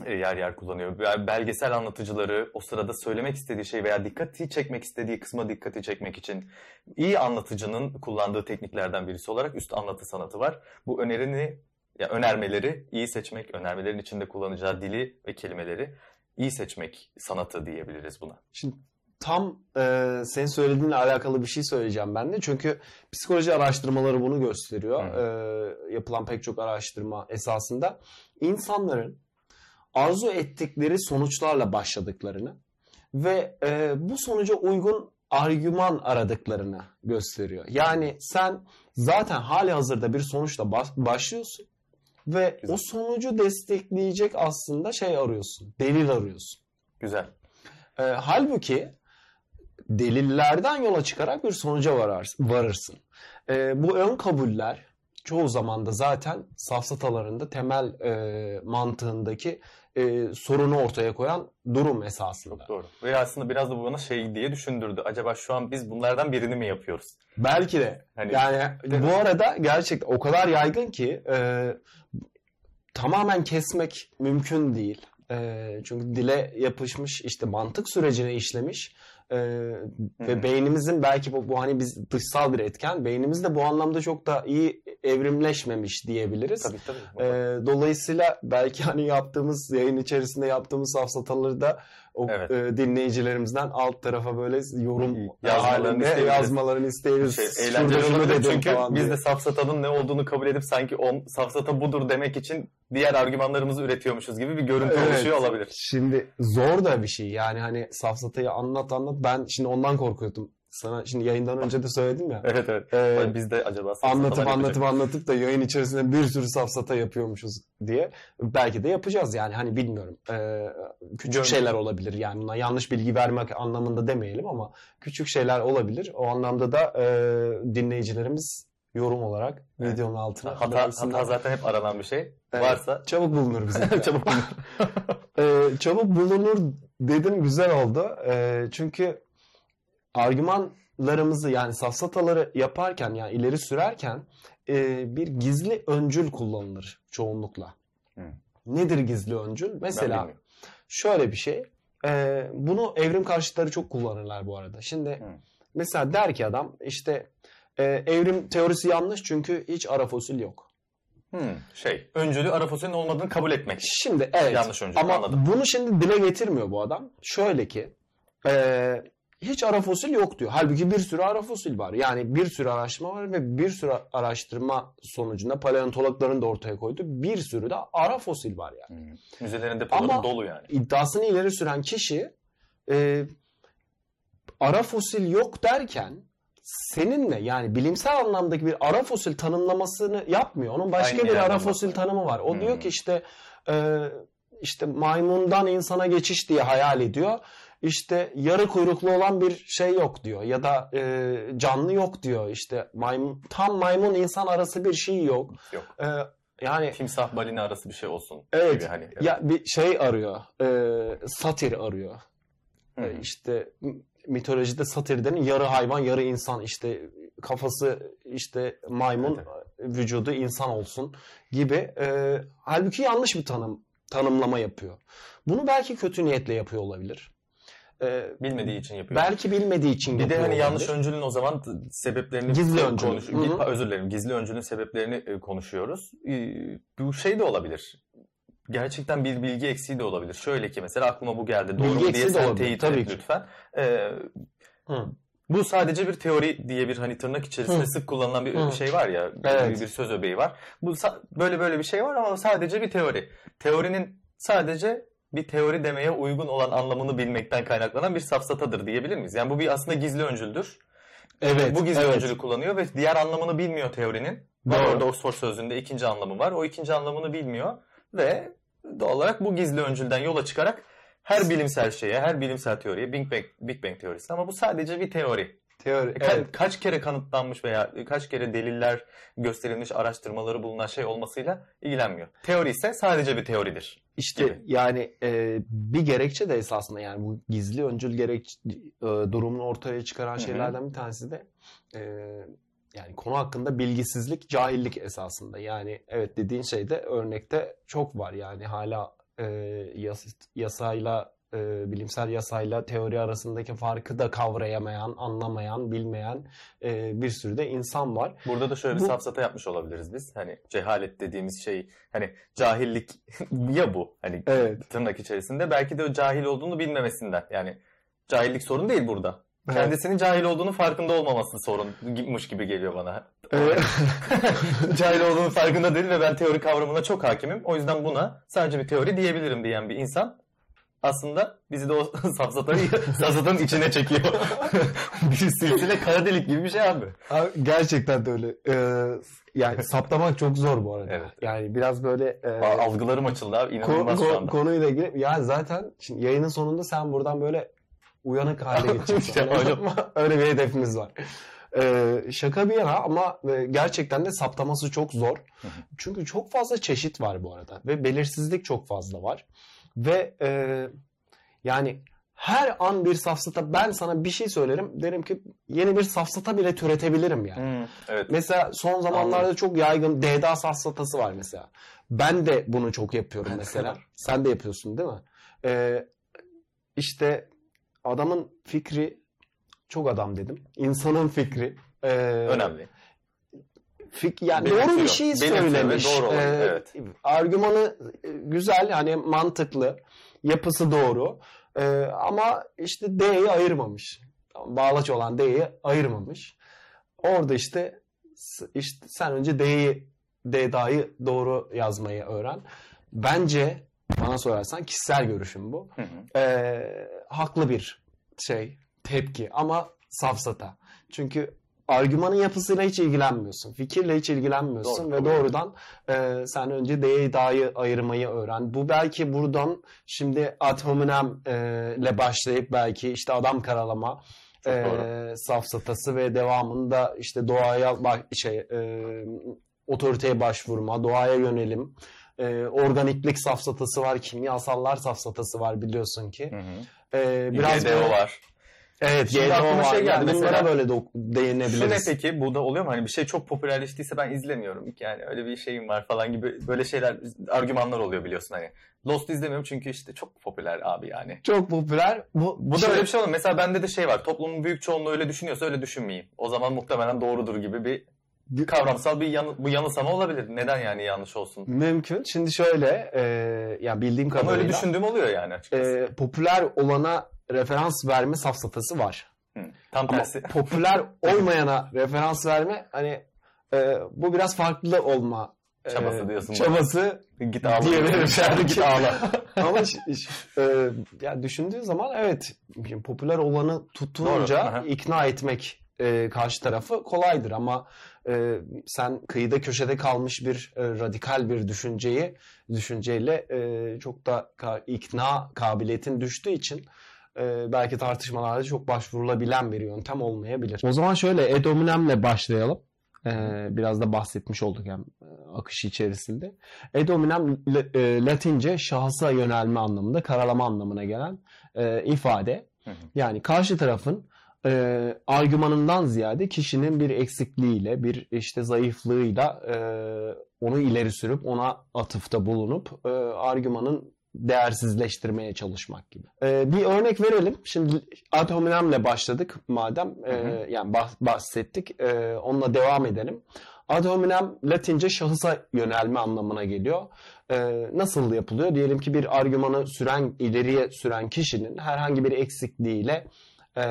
yer yer kullanıyor. Bel- Belgesel anlatıcıları o sırada söylemek istediği şey veya dikkati çekmek istediği kısma dikkati çekmek için iyi anlatıcının kullandığı tekniklerden birisi olarak üst anlatı sanatı var. Bu önerini ya önermeleri iyi seçmek, önermelerin içinde kullanacağı dili ve kelimeleri iyi seçmek sanatı diyebiliriz buna. Şimdi tam e, senin söylediğinle alakalı bir şey söyleyeceğim ben de. Çünkü psikoloji araştırmaları bunu gösteriyor. E, yapılan pek çok araştırma esasında insanların arzu ettikleri sonuçlarla başladıklarını ve e, bu sonuca uygun argüman aradıklarını gösteriyor. Yani sen zaten hali hazırda bir sonuçla baş- başlıyorsun ve Güzel. o sonucu destekleyecek aslında şey arıyorsun, delil arıyorsun. Güzel. E, halbuki delillerden yola çıkarak bir sonuca varar, varırsın. E, bu ön kabuller çoğu zaman da zaten safsatalarında temel e, mantığındaki e, sorunu ortaya koyan durum esasında. Çok doğru. Ve aslında biraz da bu bana şey diye düşündürdü. Acaba şu an biz bunlardan birini mi yapıyoruz? Belki de. Hani Yani bu arada gerçekten o kadar yaygın ki e, tamamen kesmek mümkün değil. E, çünkü dile yapışmış işte mantık sürecine işlemiş e, ve beynimizin belki bu, bu hani biz dışsal bir etken beynimiz de bu anlamda çok da iyi evrimleşmemiş diyebiliriz. tabii tabii. E, dolayısıyla belki hani yaptığımız yayın içerisinde yaptığımız safsataları da o Evet. e, dinleyicilerimizden alt tarafa böyle yorum Yazmalarını halinde isteyebiliriz. yazmalarını isteyebiliriz. şey, eğlenceli olabilir çünkü biz diye. de safsatanın ne olduğunu kabul edip sanki on, safsata budur demek için diğer argümanlarımızı üretiyormuşuz gibi bir görüntü Evet. oluşuyor olabilir. Şimdi zor da bir şey yani hani safsatayı anlat anlat ben şimdi ondan korkuyordum. Sana şimdi yayından önce de söyledim ya. Evet evet. Ee, biz de acaba anlatıp anlatıp anlatıp da yayın içerisinde bir sürü safsata yapıyormuşuz diye. Belki de yapacağız yani hani bilmiyorum. Ee, küçük Gör- şeyler olabilir yani buna yanlış bilgi vermek anlamında demeyelim ama küçük şeyler olabilir. O anlamda da e, dinleyicilerimiz yorum olarak Evet. videonun altına Hata, hata zaten hep aranan bir şey. Evet. Varsa Çabuk bulunur bizim. çabuk bulun. Ee, çabuk bulunur dedim güzel oldu. Ee, çünkü argümanlarımızı yani safsataları yaparken yani ileri sürerken e, bir gizli öncül kullanılır çoğunlukla. Hı. Nedir gizli öncül? Mesela şöyle bir şey. e, bunu evrim karşıtları çok kullanırlar bu arada. Şimdi Hı. mesela der ki adam işte e, evrim teorisi yanlış çünkü hiç ara fosil yok. Hmm, şey, öncülü ara fosilin olmadığını kabul etmek. Şimdi evet. Yanlış öncül, Ama anladım. bunu şimdi dile getirmiyor bu adam. Şöyle ki e, hiç ara fosil yok diyor. Halbuki bir sürü ara fosil var. Yani bir sürü araştırma var ve bir sürü araştırma sonucunda paleontologların da ortaya koyduğu bir sürü de ara fosil var yani. Hmm. Müzelerin depoları Ama- dolu yani. İddiasını ileri süren kişi e, ara fosil yok derken seninle yani bilimsel anlamdaki bir ara fosil tanımlamasını yapmıyor. Onun başka Aynı bir ara fosil bahsediyor. tanımı var. O Hmm. diyor ki işte e, işte maymundan insana geçiş diye hayal ediyor. İşte yarı kuyruklu olan bir şey yok diyor ya da e, canlı yok diyor. İşte maymun tam maymun insan arası bir şey yok. Yok. E, yani Timsah balina arası bir şey olsun Evet. gibi hani. ya bir şey arıyor. E, satir arıyor. Hı. E, işte mitolojide satir denen yarı hayvan yarı insan işte kafası işte maymun vücudu insan olsun gibi. E, halbuki yanlış bir tanım tanımlama yapıyor. Bunu belki kötü niyetle yapıyor olabilir. E, Bilmediği için yapıyor. belki bilmediği için Bir de hani yanlış olabilir. öncülün o zaman sebeplerini Gizli konuş- öncül. Git- Hı hı. özür dilerim. Gizli öncülün sebeplerini e, konuşuyoruz. E, Bu şey de olabilir. Gerçekten bir bilgi eksiği de olabilir. Şöyle ki mesela aklıma bu geldi. Doğru Bilgi mu diye sen olabilir, teyit tabii et ki. lütfen. E, Hı. bu sadece bir teori diye bir hani tırnak içerisinde Hı. sık kullanılan bir Hı. şey var ya. Evet. Bir, bir söz öbeği var. Bu böyle böyle bir şey var ama sadece bir teori. Teorinin sadece bir teori demeye uygun olan anlamını bilmekten kaynaklanan bir safsatadır diyebilir miyiz? Yani bu bir aslında gizli öncüldür. Evet. Bu gizli evet. öncülü kullanıyor ve diğer anlamını bilmiyor teorinin. Var Doğru. orada Oxford sözlüğünde ikinci anlamı var. O ikinci anlamını bilmiyor ve doğal olarak bu gizli öncülden yola çıkarak her bilimsel şeye, her bilimsel teoriye, Big Bang, Big Bang teorisi ama bu sadece bir teori. Teori. Ka- Evet. Kaç kere kanıtlanmış veya kaç kere deliller gösterilmiş, araştırmaları bulunan şey olmasıyla ilgilenmiyor. Teori ise sadece bir teoridir. İşte gibi. yani e, bir gerekçe de esasında yani bu gizli öncül gerek e, durumunu ortaya çıkaran şeylerden bir tanesi de e, yani konu hakkında bilgisizlik, cahillik esasında. Yani evet dediğin şeyde örnekte çok var yani hala e, yas, yasayla e, bilimsel yasayla teori arasındaki farkı da kavrayamayan, anlamayan, bilmeyen e, bir sürü de insan var. Burada da şöyle bir Bu- safsata yapmış olabiliriz biz. Hani cehalet dediğimiz şey hani cahillik ya bu. Hani Evet. tırnak içerisinde belki de o cahil olduğunu bilmemesinden. Yani cahillik sorun değil burada. Evet. Kendisinin cahil olduğunu farkında olmaması sorunmuş gibi geliyor bana. Evet. cahil olduğunu farkında değil ve ben teori kavramına çok hakimim. O yüzden buna sadece bir teori diyebilirim diyen bir insan aslında bizi de o safsatanın, safsatanın içine çekiyor. bir silsile kara delik gibi bir şey abi. Abi gerçekten de öyle. Ee, yani saptamak çok zor bu arada. Evet. Yani biraz böyle e, Algılarım açıldı abi. ko- İnanılmaz şu ko- anda. konuyla ilgili. Ya zaten şimdi yayının sonunda sen buradan böyle uyanık hale geçeceksin. Öyle- öyle bir hedefimiz var. Ee, şaka bir yana ama e, gerçekten de saptaması çok zor. Çünkü çok fazla çeşit var bu arada ve belirsizlik çok fazla var. Ve e, yani her an bir safsata ben sana bir şey söylerim derim ki yeni bir safsata bile türetebilirim yani. Hmm, evet. Mesela son zamanlarda Anladım. çok yaygın DDA safsatası var mesela. Ben de bunu çok yapıyorum mesela. Sen de yapıyorsun değil mi? Ee, işte adamın fikri çok adam dedim. İnsanın fikri. ee, Önemli. Fik, yani Belirtiyor. doğru bir şey söylemiş. doğru olabilir, Ee, evet. Argümanı e, güzel, hani mantıklı, yapısı doğru. Ee, ama işte D'yi ayırmamış. Bağlaç olan D'yi ayırmamış. Orada işte işte sen önce D'yi D'da'yı doğru yazmayı öğren. Bence bana sorarsan kişisel görüşüm bu. Hı hı. Ee, haklı bir şey, tepki ama safsata. Çünkü argümanın yapısıyla hiç ilgilenmiyorsun. Fikirle hiç ilgilenmiyorsun Doğru, ve doğrudan e, sen önce D'yi D'yi ayırmayı öğren. Bu belki buradan şimdi ad hominem e, ile başlayıp belki işte adam karalama Çok e, doğru. safsatası ve devamında işte doğaya ba- şey e, otoriteye başvurma, doğaya yönelim. E, organiklik safsatası var, kimyasallar safsatası var biliyorsun ki. Hı hı. E, biraz GDO böyle- var. Evet, Şimdi GDO aklıma şey geldi Yani mesela. böyle de Şu ne değinebiliriz. peki? Bu da oluyor mu? Hani bir şey çok popülerleştiyse ben izlemiyorum. Yani öyle bir şeyim var falan gibi böyle şeyler, argümanlar oluyor biliyorsun hani. Lost izlemiyorum çünkü işte çok popüler abi yani. Çok popüler. Bu, Bu da öyle bir şey olur. Mesela bende de şey var. Toplumun büyük çoğunluğu öyle düşünüyorsa öyle düşünmeyeyim. O zaman muhtemelen doğrudur gibi bir kavramsal bir yanı, bu yanılsama olabilir. Neden yani yanlış olsun? Mümkün. Şimdi şöyle, e, ya bildiğim Ama kadarıyla öyle düşündüğüm oluyor yani açıkçası. e, popüler olana referans verme safsatası var. Hı. Tam Ama tersi. popüler olmayana referans verme hani e, bu biraz farklı olma e, Çabası diyorsun. Çabası Git ağla. diyebilirim. İçeride git ağla. Ama e, ya düşündüğün zaman evet popüler olanı Doğru, aha. ikna etmek e, karşı tarafı kolaydır ama e, sen kıyıda köşede kalmış bir e, radikal bir düşünceyi düşünceyle e, çok da ka- ikna kabiliyetin düştüğü için e, belki tartışmalarda çok başvurulabilen bir yöntem olmayabilir. O zaman şöyle Ed hominem'le başlayalım. Ee, biraz da bahsetmiş olduk hem e, akışı içerisinde. Ad hominem la- e, Latince şahsa yönelme anlamında, karalama anlamına gelen e, ifade. Hı hı. Yani karşı tarafın e, argümanından ziyade kişinin bir eksikliğiyle, bir işte zayıflığıyla e, onu ileri sürüp ona atıfta bulunup e, argümanın değersizleştirmeye çalışmak gibi. E, bir örnek verelim. Şimdi ad hominemle başladık madem. E, yani bah- bahsettik. E, onunla devam edelim. Ad hominem Latince şahısa yönelme anlamına geliyor. Ee, nasıl yapılıyor? Diyelim ki bir argümanı süren, ileriye süren kişinin herhangi bir eksikliğiyle e,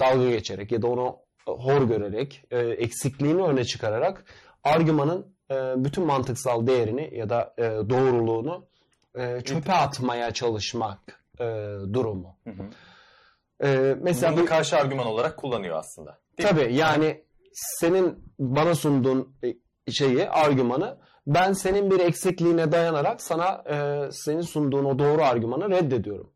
dalga geçerek ya da onu hor görerek, e, eksikliğini öne çıkararak argümanın e, bütün mantıksal değerini ya da e, doğruluğunu e, çöpe atmaya çalışmak e, durumu. Hı hı. E, mesela Bunu bu, karşı argüman olarak kullanıyor aslında. Değil mi? Tabii yani senin bana sunduğun e, şeyi, argümanı ben senin bir eksikliğine dayanarak sana e, senin sunduğun o doğru argümanı reddediyorum.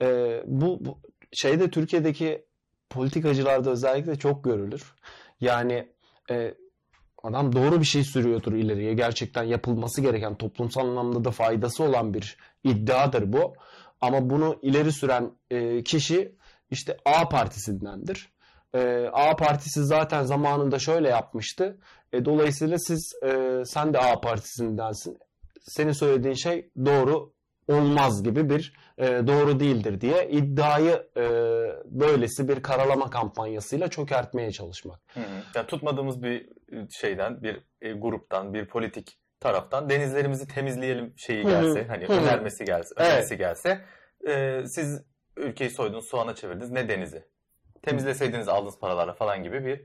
E, bu, bu şeyde Türkiye'deki politikacılarda özellikle çok görülür. Yani e, adam doğru bir şey sürüyordur ileriye. Gerçekten yapılması gereken toplumsal anlamda da faydası olan bir iddiadır bu. Ama bunu ileri süren e, kişi işte A partisindendir. E, A partisi zaten zamanında şöyle yapmıştı. E, dolayısıyla siz e, sen de A partisindensin. Senin söylediğin şey doğru olmaz gibi bir e, doğru değildir diye iddiayı e, böylesi bir karalama kampanyasıyla çökertmeye çalışmak. Hı hı. Yani tutmadığımız bir şeyden, bir e, gruptan, bir politik taraftan denizlerimizi temizleyelim şeyi gelse, hani Hı hı. önermesi gelse, Evet. önerisi gelse, e, siz ülkeyi soydunuz, soğana çevirdiniz, ne denizi? Temizleseydiniz aldığınız paralarla falan gibi bir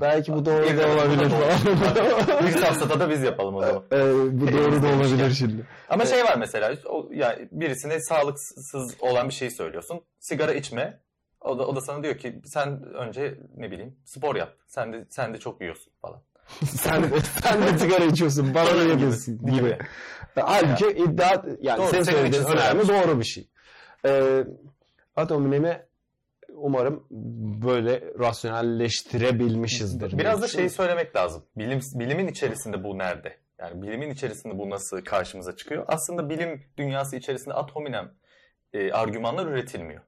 Belki bu doğru Bir- da olabilir. bir safsata da biz yapalım o zaman. E, bu doğru da olabilir şimdi. Ama şey var mesela, o, yani birisine sağlıksız olan bir şey söylüyorsun. Sigara içme. O da, o da sana diyor ki sen önce ne bileyim spor yap. Sen de sen de çok yiyorsun falan. sen, de, sen de sigara içiyorsun, bana da yapıyorsun Gibi. gibi. Halbuki iddia yani Doğru, senin söylediğin önemli doğru bir şey. Ee, atomünemi umarım böyle rasyonelleştirebilmişizdir. Biraz da şeyi söylemek lazım. Bilim, bilimin içerisinde bu nerede? Yani bilimin içerisinde bu nasıl karşımıza çıkıyor? Aslında bilim dünyası içerisinde ad hominem e, argümanlar üretilmiyor.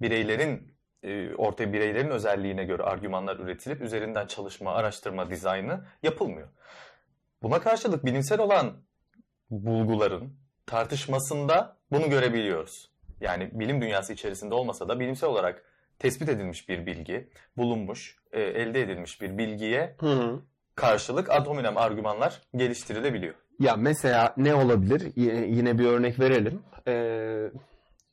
Bireylerin e, ortaya bireylerin özelliğine göre argümanlar üretilip üzerinden çalışma, araştırma, dizaynı yapılmıyor. Buna karşılık bilimsel olan bulguların tartışmasında bunu görebiliyoruz. Yani bilim dünyası içerisinde olmasa da bilimsel olarak tespit edilmiş bir bilgi, bulunmuş, e, elde edilmiş bir bilgiye Hı hı. karşılık ad hominem argümanlar geliştirilebiliyor. Ya mesela ne olabilir? Y- yine bir örnek verelim. Ee,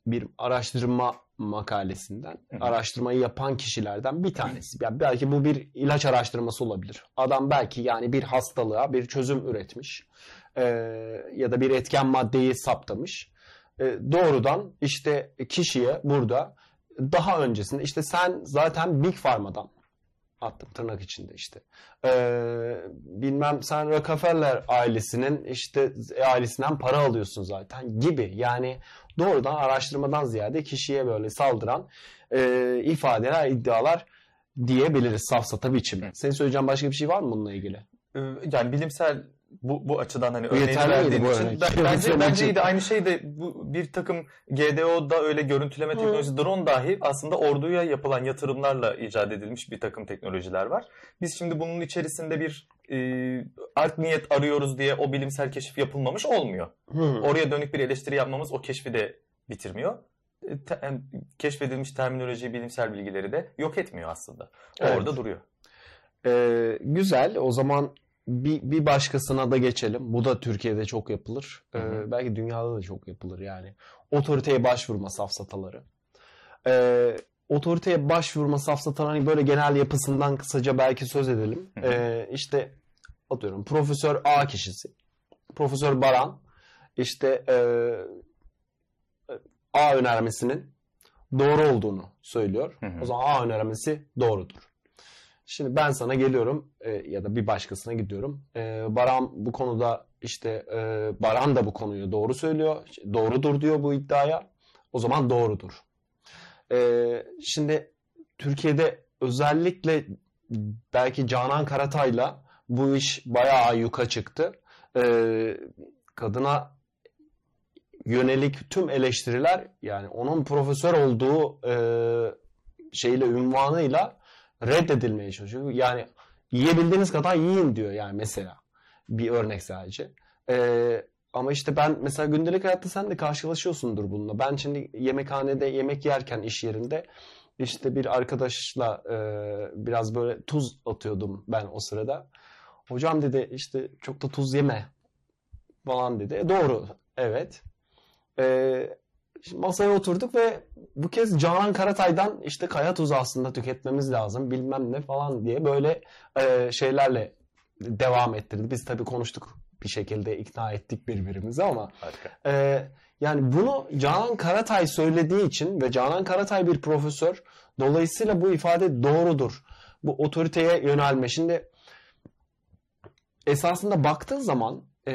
bir araştırma makalesinden, araştırmayı yapan kişilerden bir tanesi. Ya belki bu bir ilaç araştırması olabilir. Adam belki yani bir hastalığa bir çözüm üretmiş. Ee, ya da bir etken maddeyi saptamış. Ee, doğrudan işte kişiye burada daha öncesinde işte sen zaten Big Pharma'dan attım tırnak içinde işte. Ee, bilmem sen Rockefeller ailesinin işte ailesinden para alıyorsun zaten gibi. Yani doğrudan araştırmadan ziyade kişiye böyle saldıran e, ifadeler, iddialar diyebiliriz safsata biçimi. Senin söyleyeceğin başka bir şey var mı bununla ilgili? Ee, Yani bilimsel bu, bu açıdan hani örneğini bu için örnek? ben- bence, bence için. iyi de aynı şey de bu bir takım GDO'da öyle görüntüleme teknolojisi drone dahi aslında orduya yapılan yatırımlarla icat edilmiş bir takım teknolojiler var. Biz şimdi bunun içerisinde bir e, art niyet arıyoruz diye o bilimsel keşif yapılmamış olmuyor. Oraya dönük bir eleştiri yapmamız o keşfi de bitirmiyor. E, te- keşfedilmiş terminoloji, bilimsel bilgileri de yok etmiyor aslında. O Evet. Orada duruyor. Ee, güzel. O zaman bir, bir başkasına da geçelim. Bu da Türkiye'de çok yapılır. Ee, belki dünyada da çok yapılır yani. Otoriteye başvurma safsataları. Ee, otoriteye başvurma safsataları hani böyle genel yapısından kısaca belki söz edelim. Ee, işte atıyorum Profesör A kişisi. Profesör Baran işte e, A önermesinin doğru olduğunu söylüyor. Hı hı. O zaman A önermesi doğrudur. Şimdi ben sana geliyorum e, ya da bir başkasına gidiyorum. E, Baran bu konuda işte e, Baran da bu konuyu doğru söylüyor. Doğrudur diyor bu iddiaya. O zaman doğrudur. E, şimdi Türkiye'de özellikle belki Canan Karatay'la bu iş bayağı yuka çıktı. E, kadına yönelik tüm eleştiriler yani onun profesör olduğu e, şeyle ünvanıyla reddedilmeye çalışıyor. Yani yiyebildiğiniz kadar yiyin diyor yani mesela. Bir örnek sadece. Ee, ama işte ben mesela gündelik hayatta sen de karşılaşıyorsundur bununla. Ben şimdi yemekhanede yemek yerken iş yerinde işte bir arkadaşla e, biraz böyle tuz atıyordum ben o sırada. Hocam dedi işte çok da tuz yeme falan dedi. E, doğru evet. E, masaya oturduk ve bu kez Canan Karatay'dan işte kaya tuzu aslında tüketmemiz lazım bilmem ne falan diye böyle e, şeylerle devam ettirdi. Biz tabii konuştuk bir şekilde ikna ettik birbirimizi ama e, yani bunu Canan Karatay söylediği için ve Canan Karatay bir profesör dolayısıyla bu ifade doğrudur. Bu otoriteye yönelme. Şimdi esasında baktığın zaman e,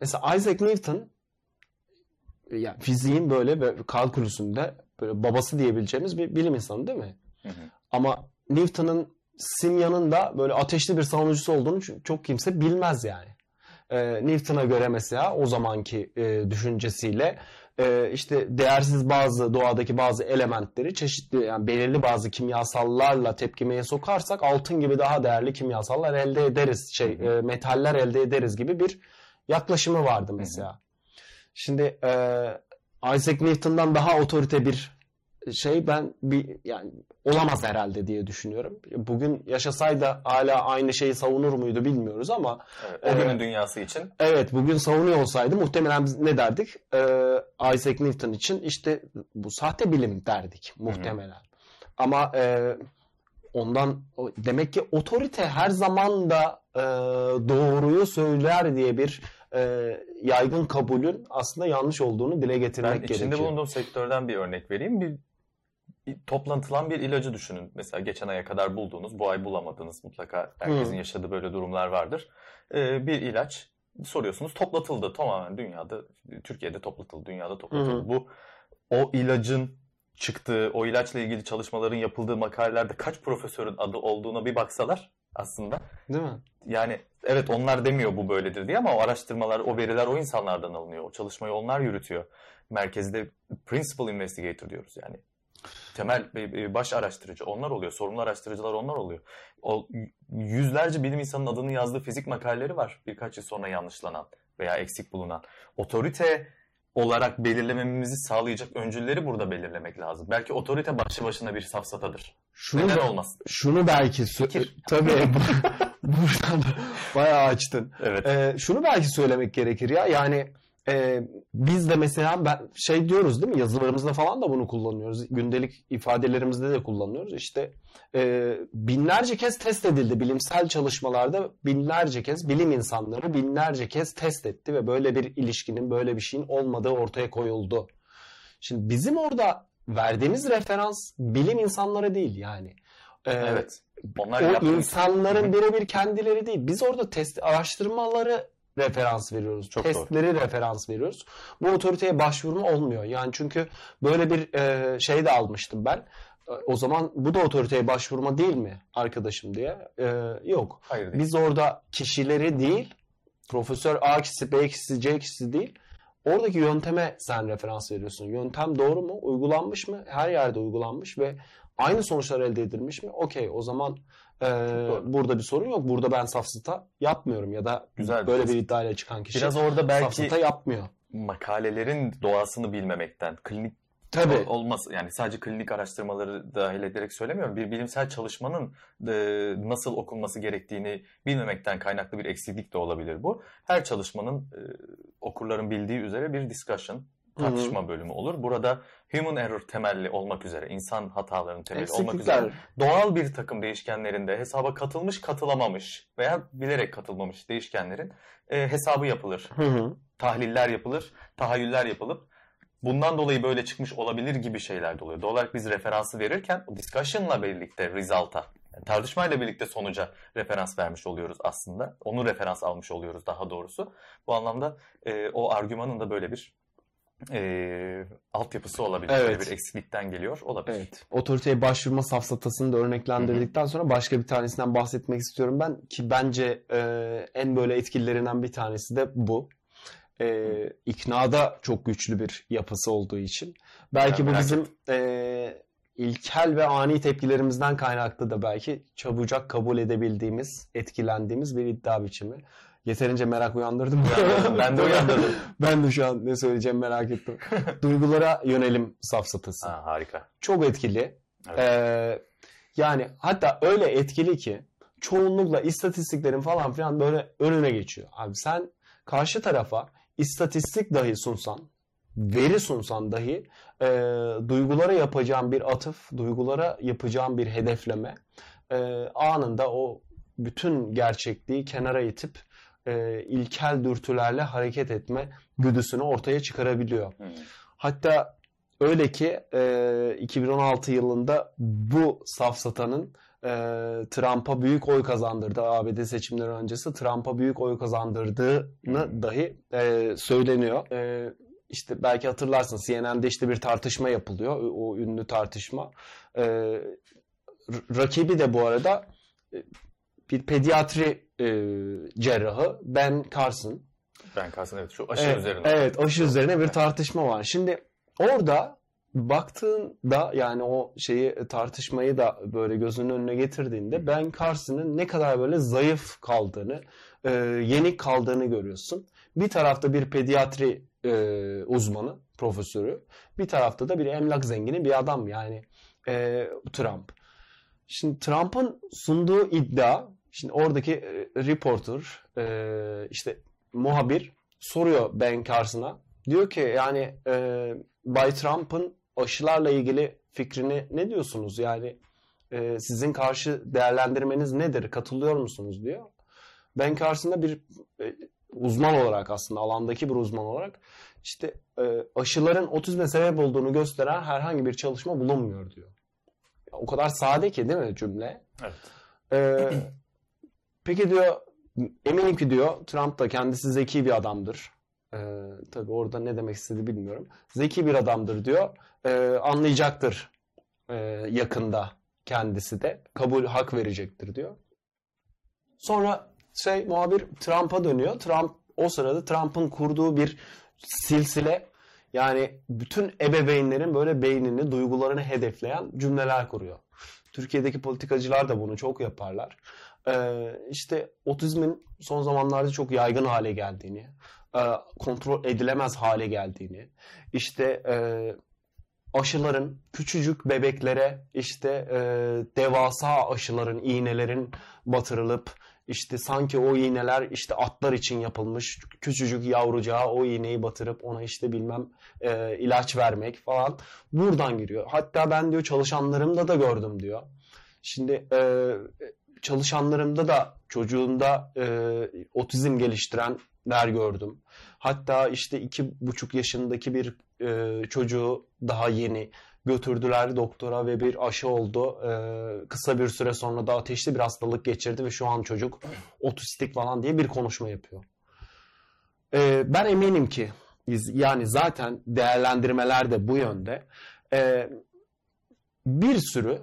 mesela Isaac Newton yani fiziğin böyle kalkülüsünde böyle babası diyebileceğimiz bir bilim insanı değil mi? Hı hı. Ama Newton'ın simyanın da böyle ateşli bir savunucusu olduğunu çok kimse bilmez yani. Ee, Newton'a göre mesela o zamanki e, düşüncesiyle e, işte değersiz bazı doğadaki bazı elementleri çeşitli yani belirli bazı kimyasallarla tepkimeye sokarsak altın gibi daha değerli kimyasallar elde ederiz şey e, metaller elde ederiz gibi bir yaklaşımı vardı mesela. Şimdi e, Isaac Newton'dan daha otorite bir şey ben bir yani olamaz herhalde diye düşünüyorum. Bugün yaşasaydı hala aynı şeyi savunur muydu bilmiyoruz ama evet, o günün e, dünyası için. Evet, bugün savunuyor olsaydı muhtemelen biz ne derdik? E, Isaac Newton için işte bu sahte bilim derdik muhtemelen. Hı-hı. Ama e, ondan demek ki otorite her zaman da e, doğruyu söyler diye bir e, yaygın kabulün aslında yanlış olduğunu dile getirmek gerekiyor. Ben içinde bulunduğum sektörden bir örnek vereyim. Bir toplantılan bir ilacı düşünün. Mesela geçen aya kadar bulduğunuz, bu ay bulamadığınız mutlaka herkesin hmm. yaşadığı böyle durumlar vardır. Ee, bir ilaç soruyorsunuz toplatıldı tamamen dünyada, Türkiye'de toplatıldı, dünyada toplatıldı. Hmm. Bu o ilacın çıktığı, o ilaçla ilgili çalışmaların yapıldığı makalelerde kaç profesörün adı olduğuna bir baksalar aslında. Değil mi? Yani evet onlar demiyor bu böyledir diye ama o araştırmalar, o veriler o insanlardan alınıyor. O çalışmayı onlar yürütüyor. Merkezde principal investigator diyoruz yani temel baş araştırıcı onlar oluyor. Sorumlu araştırıcılar onlar oluyor. O yüzlerce bilim insanının adını yazdığı fizik makaleleri var. Birkaç yıl sonra yanlışlanan veya eksik bulunan. Otorite olarak belirlememizi sağlayacak öncülleri burada belirlemek lazım. Belki otorite başlı başına bir safsatadır. Şunu Neden olmaz? Şunu belki tabii buradan bayağı açtın. Evet. Ee, şunu belki söylemek gerekir ya. Yani e, biz de mesela ben şey diyoruz değil mi yazılarımızda falan da bunu kullanıyoruz. Gündelik ifadelerimizde de kullanıyoruz. İşte e, binlerce kez test edildi bilimsel çalışmalarda binlerce kez bilim insanları binlerce kez test etti ve böyle bir ilişkinin böyle bir şeyin olmadığı ortaya koyuldu. Şimdi bizim orada verdiğimiz referans bilim insanları değil yani. Ee, evet. Onlar o insanların birebir kendileri değil. Biz orada test araştırmaları referans veriyoruz. Çok Testleri doğru. referans veriyoruz. Bu otoriteye başvurma olmuyor. Yani çünkü böyle bir e, şey de almıştım ben. E, o zaman bu da otoriteye başvurma değil mi arkadaşım diye. E, yok. Hayır değil. Biz orada kişileri değil, Profesör A kişisi, B kişisi, C kişisi değil. Oradaki yönteme sen referans veriyorsun. Yöntem doğru mu? Uygulanmış mı? Her yerde uygulanmış ve aynı sonuçlar elde edilmiş mi? Okey o zaman ee, burada bir sorun yok. Burada ben safsata yapmıyorum ya da Güzel böyle bir iddiayla çıkan kişi Biraz orada belki safsata yapmıyor. Makalelerin doğasını bilmemekten, klinik Tabii. olmaz yani sadece klinik araştırmaları dahil ederek söylemiyorum. Bir bilimsel çalışmanın e, nasıl okunması gerektiğini bilmemekten kaynaklı bir eksiklik de olabilir bu. Her çalışmanın e, okurların bildiği üzere bir discussion, tartışma Hı-hı. bölümü olur. Burada human error temelli olmak üzere, insan hatalarının temeli olmak üzere doğal bir takım değişkenlerinde hesaba katılmış, katılamamış veya bilerek katılmamış değişkenlerin e, hesabı yapılır. Hı-hı. Tahliller yapılır, tahayyüller yapılıp bundan dolayı böyle çıkmış olabilir gibi şeyler de oluyor. Doğal olarak biz referansı verirken discussion'la birlikte result'a yani tartışmayla birlikte sonuca referans vermiş oluyoruz aslında. Onu referans almış oluyoruz daha doğrusu. Bu anlamda e, o argümanın da böyle bir e, altyapısı olabilir. Evet. Böyle bir eksiklikten geliyor olabilir. Evet. Otoriteye başvurma safsatasını da örneklendirdikten sonra başka bir tanesinden bahsetmek istiyorum ben. Ki bence e, en böyle etkililerinden bir tanesi de bu. E, iknada çok güçlü bir yapısı olduğu için. Belki yani bu bizim e, ilkel ve ani tepkilerimizden kaynaklı da belki çabucak kabul edebildiğimiz, etkilendiğimiz bir iddia biçimi. Yeterince merak uyandırdım ben de uyandırdım. ben de şu an ne söyleyeceğim merak ettim. Duygulara yönelim safsatası. Ha, harika. Çok etkili. Evet. Ee, yani hatta öyle etkili ki çoğunlukla istatistiklerin falan filan böyle önüne geçiyor. Abi sen karşı tarafa istatistik dahi sunsan, veri sunsan dahi e, duygulara yapacağın bir atıf, duygulara yapacağın bir hedefleme e, anında o bütün gerçekliği kenara itip e, ilkel dürtülerle hareket etme güdüsünü ortaya çıkarabiliyor. Hmm. Hatta öyle ki e, 2016 yılında bu safsatanın e, Trump'a büyük oy kazandırdı. ABD seçimleri öncesi Trump'a büyük oy kazandırdığını dahi e, söyleniyor. E, işte belki hatırlarsın CNN'de işte bir tartışma yapılıyor. O, o ünlü tartışma. E, rakibi de bu arada e, bir pediatri e, cerrahı Ben Carson. Ben Carson evet şu aşı Evet, üzerine. Evet aşı üzerine bir tartışma var. Şimdi orada baktığında yani o şeyi tartışmayı da böyle gözünün önüne getirdiğinde Ben Carson'ın ne kadar böyle zayıf kaldığını, e, yenik kaldığını görüyorsun. Bir tarafta bir pediatri e, uzmanı, profesörü, bir tarafta da bir emlak zengini bir adam yani e, Trump. Şimdi Trump'ın sunduğu iddia, şimdi oradaki e, reporter, e, işte muhabir soruyor Ben Carson'a. Diyor ki yani e, Bay Trump'ın aşılarla ilgili fikrini ne diyorsunuz? Yani e, sizin karşı değerlendirmeniz nedir? Katılıyor musunuz diyor. Ben Carson'da bir e, uzman olarak aslında alandaki bir uzman olarak işte e, aşıların otizme sebep olduğunu gösteren herhangi bir çalışma bulunmuyor diyor. O kadar sade ki değil mi cümle? Evet. Ee, peki diyor eminim ki diyor Trump da kendisi zeki bir adamdır. Ee, tabii orada ne demek istedi bilmiyorum. Zeki bir adamdır diyor. Ee, anlayacaktır ee, yakında kendisi de. Kabul hak verecektir diyor. Sonra şey muhabir Trump'a dönüyor. Trump o sırada Trump'ın kurduğu bir silsile yani bütün ebeveynlerin böyle beynini, duygularını hedefleyen cümleler kuruyor. Türkiye'deki politikacılar da bunu çok yaparlar. Ee, işte otizmin son zamanlarda çok yaygın hale geldiğini, e, kontrol edilemez hale geldiğini, işte e, aşıların küçücük bebeklere işte e, devasa aşıların, iğnelerin batırılıp işte sanki o iğneler işte atlar için yapılmış küçücük yavrucağa o iğneyi batırıp ona işte bilmem e, ilaç vermek falan buradan giriyor. Hatta ben diyor çalışanlarımda da gördüm diyor. Şimdi e, çalışanlarımda da çocuğunda e, otizm geliştirenler gördüm. Hatta işte iki buçuk yaşındaki bir e, çocuğu daha yeni götürdüler doktora ve bir aşı oldu. Ee, kısa bir süre sonra da ateşli bir hastalık geçirdi ve şu an çocuk otistik falan diye bir konuşma yapıyor. Ee, ben eminim ki yani zaten değerlendirmeler de bu yönde. Ee, bir sürü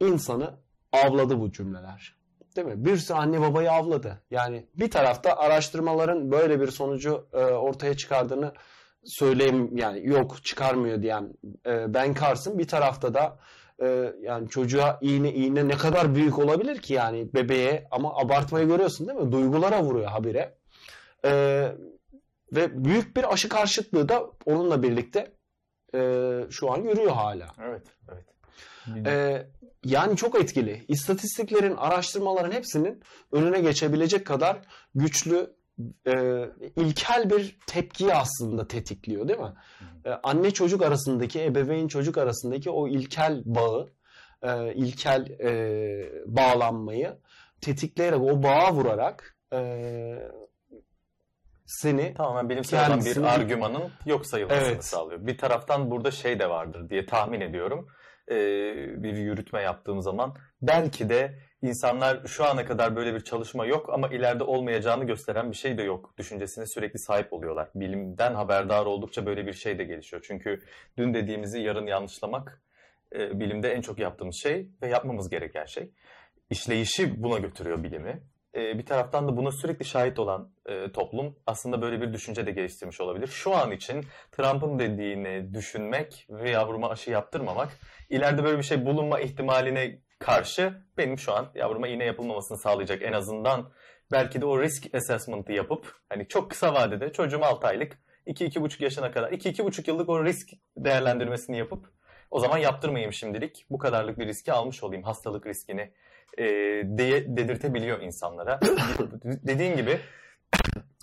insanı avladı bu cümleler. Değil mi? Bir sürü anne babayı avladı. Yani bir tarafta araştırmaların böyle bir sonucu e, ortaya çıkardığını söyleyeyim yani yok çıkarmıyor diyen e, Ben Carson bir tarafta da e, yani çocuğa iğne iğne ne kadar büyük olabilir ki yani bebeğe ama abartmayı görüyorsun değil mi? Duygulara vuruyor habire. E, ve büyük bir aşı karşıtlığı da onunla birlikte e, şu an yürüyor hala. Evet, evet. E, yani çok etkili. İstatistiklerin, araştırmaların hepsinin önüne geçebilecek kadar güçlü e, ilkel bir tepkiyi aslında tetikliyor değil mi? E, anne çocuk arasındaki, ebeveyn çocuk arasındaki o ilkel bağı, e, ilkel e, bağlanmayı tetikleyerek, o bağa vurarak e, seni Tamamen bilimsel olan bir Kendisini- argümanın yok sayılmasını Evet. sağlıyor. Bir taraftan burada şey de vardır diye tahmin ediyorum. Ee, bir yürütme yaptığım zaman belki de insanlar şu ana kadar böyle bir çalışma yok ama ileride olmayacağını gösteren bir şey de yok düşüncesine sürekli sahip oluyorlar. Bilimden haberdar oldukça böyle bir şey de gelişiyor. Çünkü dün dediğimizi yarın yanlışlamak e, bilimde en çok yaptığımız şey ve yapmamız gereken şey. İşleyişi buna götürüyor bilimi. E, bir taraftan da buna sürekli şahit olan e, toplum aslında böyle bir düşünce de geliştirmiş olabilir. Şu an için Trump'ın dediğini düşünmek ve yavruma aşı yaptırmamak ileride böyle bir şey bulunma ihtimaline karşı benim şu an yavruma iğne yapılmamasını sağlayacak en azından belki de o risk assessment'ı yapıp hani çok kısa vadede çocuğum 6 aylık 2-2,5 yaşına kadar 2-2,5 yıllık o risk değerlendirmesini yapıp o zaman yaptırmayayım şimdilik. Bu kadarlık bir riski almış olayım. Hastalık riskini e, diye dedirtebiliyor insanlara. Dediğin gibi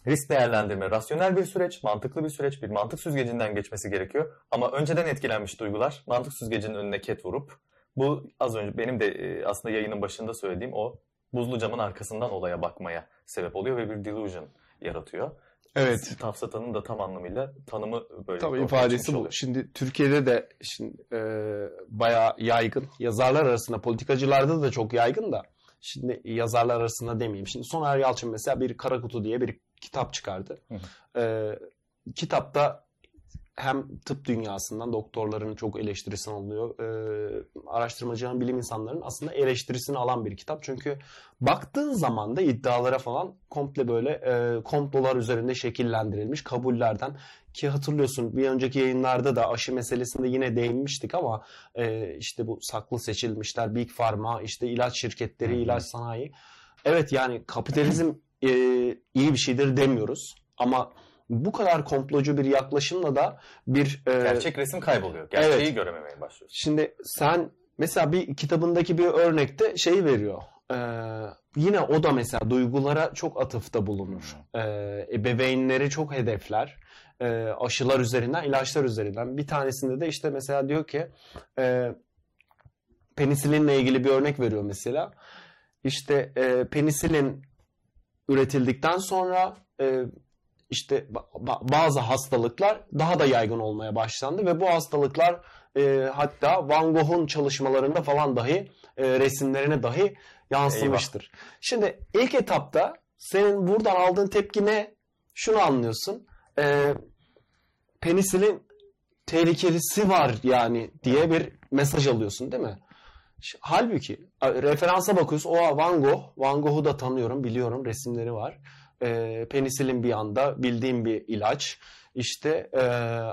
risk değerlendirme rasyonel bir süreç, mantıklı bir süreç, bir mantık süzgecinden geçmesi gerekiyor. Ama önceden etkilenmiş duygular mantık süzgecinin önüne ket vurup bu az önce benim de e, aslında yayının başında söylediğim o buzlu camın arkasından olaya bakmaya sebep oluyor ve bir delusion yaratıyor. Evet. Tafsatanın da tam anlamıyla tanımı böyle. Tabii ifadesi bu. oluyor. Şimdi Türkiye'de de şimdi e, bayağı yaygın. Yazarlar arasında, politikacılarda da çok yaygın da. Şimdi yazarlar arasında demeyeyim. Şimdi Soner Yalçın mesela bir Kara Kutu diye bir kitap çıkardı. Hı E, kitapta hem tıp dünyasından doktorların çok eleştirisini alıyor. E, araştırmacıların, bilim insanlarının aslında eleştirisini alan bir kitap. Çünkü baktığın zaman da iddialara falan komple böyle e, komplolar üzerinde şekillendirilmiş kabullerden ki hatırlıyorsun bir önceki yayınlarda da aşı meselesinde yine değinmiştik ama e, işte bu saklı seçilmişler, Big Pharma, işte ilaç şirketleri, Hı hı. ilaç sanayi. Evet yani kapitalizm e, iyi bir şeydir demiyoruz ama bu kadar komplocu bir yaklaşımla da bir e, Gerçek resim kayboluyor. Gerçeği Evet. görememeye başlıyorsun. Şimdi sen mesela bir kitabındaki bir örnekte şey veriyor. Ee, yine o da mesela duygulara çok atıfta bulunur. Ee, ebeveynleri çok hedefler. Ee, aşılar üzerinden, ilaçlar üzerinden. Bir tanesinde de işte mesela diyor ki e, penisilinle ilgili bir örnek veriyor mesela. İşte e, penisilin üretildikten sonra e, işte ba- ba- bazı hastalıklar daha da yaygın olmaya başlandı ve bu hastalıklar e, hatta Van Gogh'un çalışmalarında falan dahi e, resimlerine dahi yansımıştır. Şimdi ilk etapta senin buradan aldığın tepki ne? Şunu anlıyorsun. E, penisilin tehlikelisi var yani diye bir mesaj alıyorsun değil mi? Halbuki referansa bakıyorsun. O Van Gogh. Van Gogh'u da tanıyorum, biliyorum. Resimleri var. E, penisilin bir anda bildiğim bir ilaç. İşte e,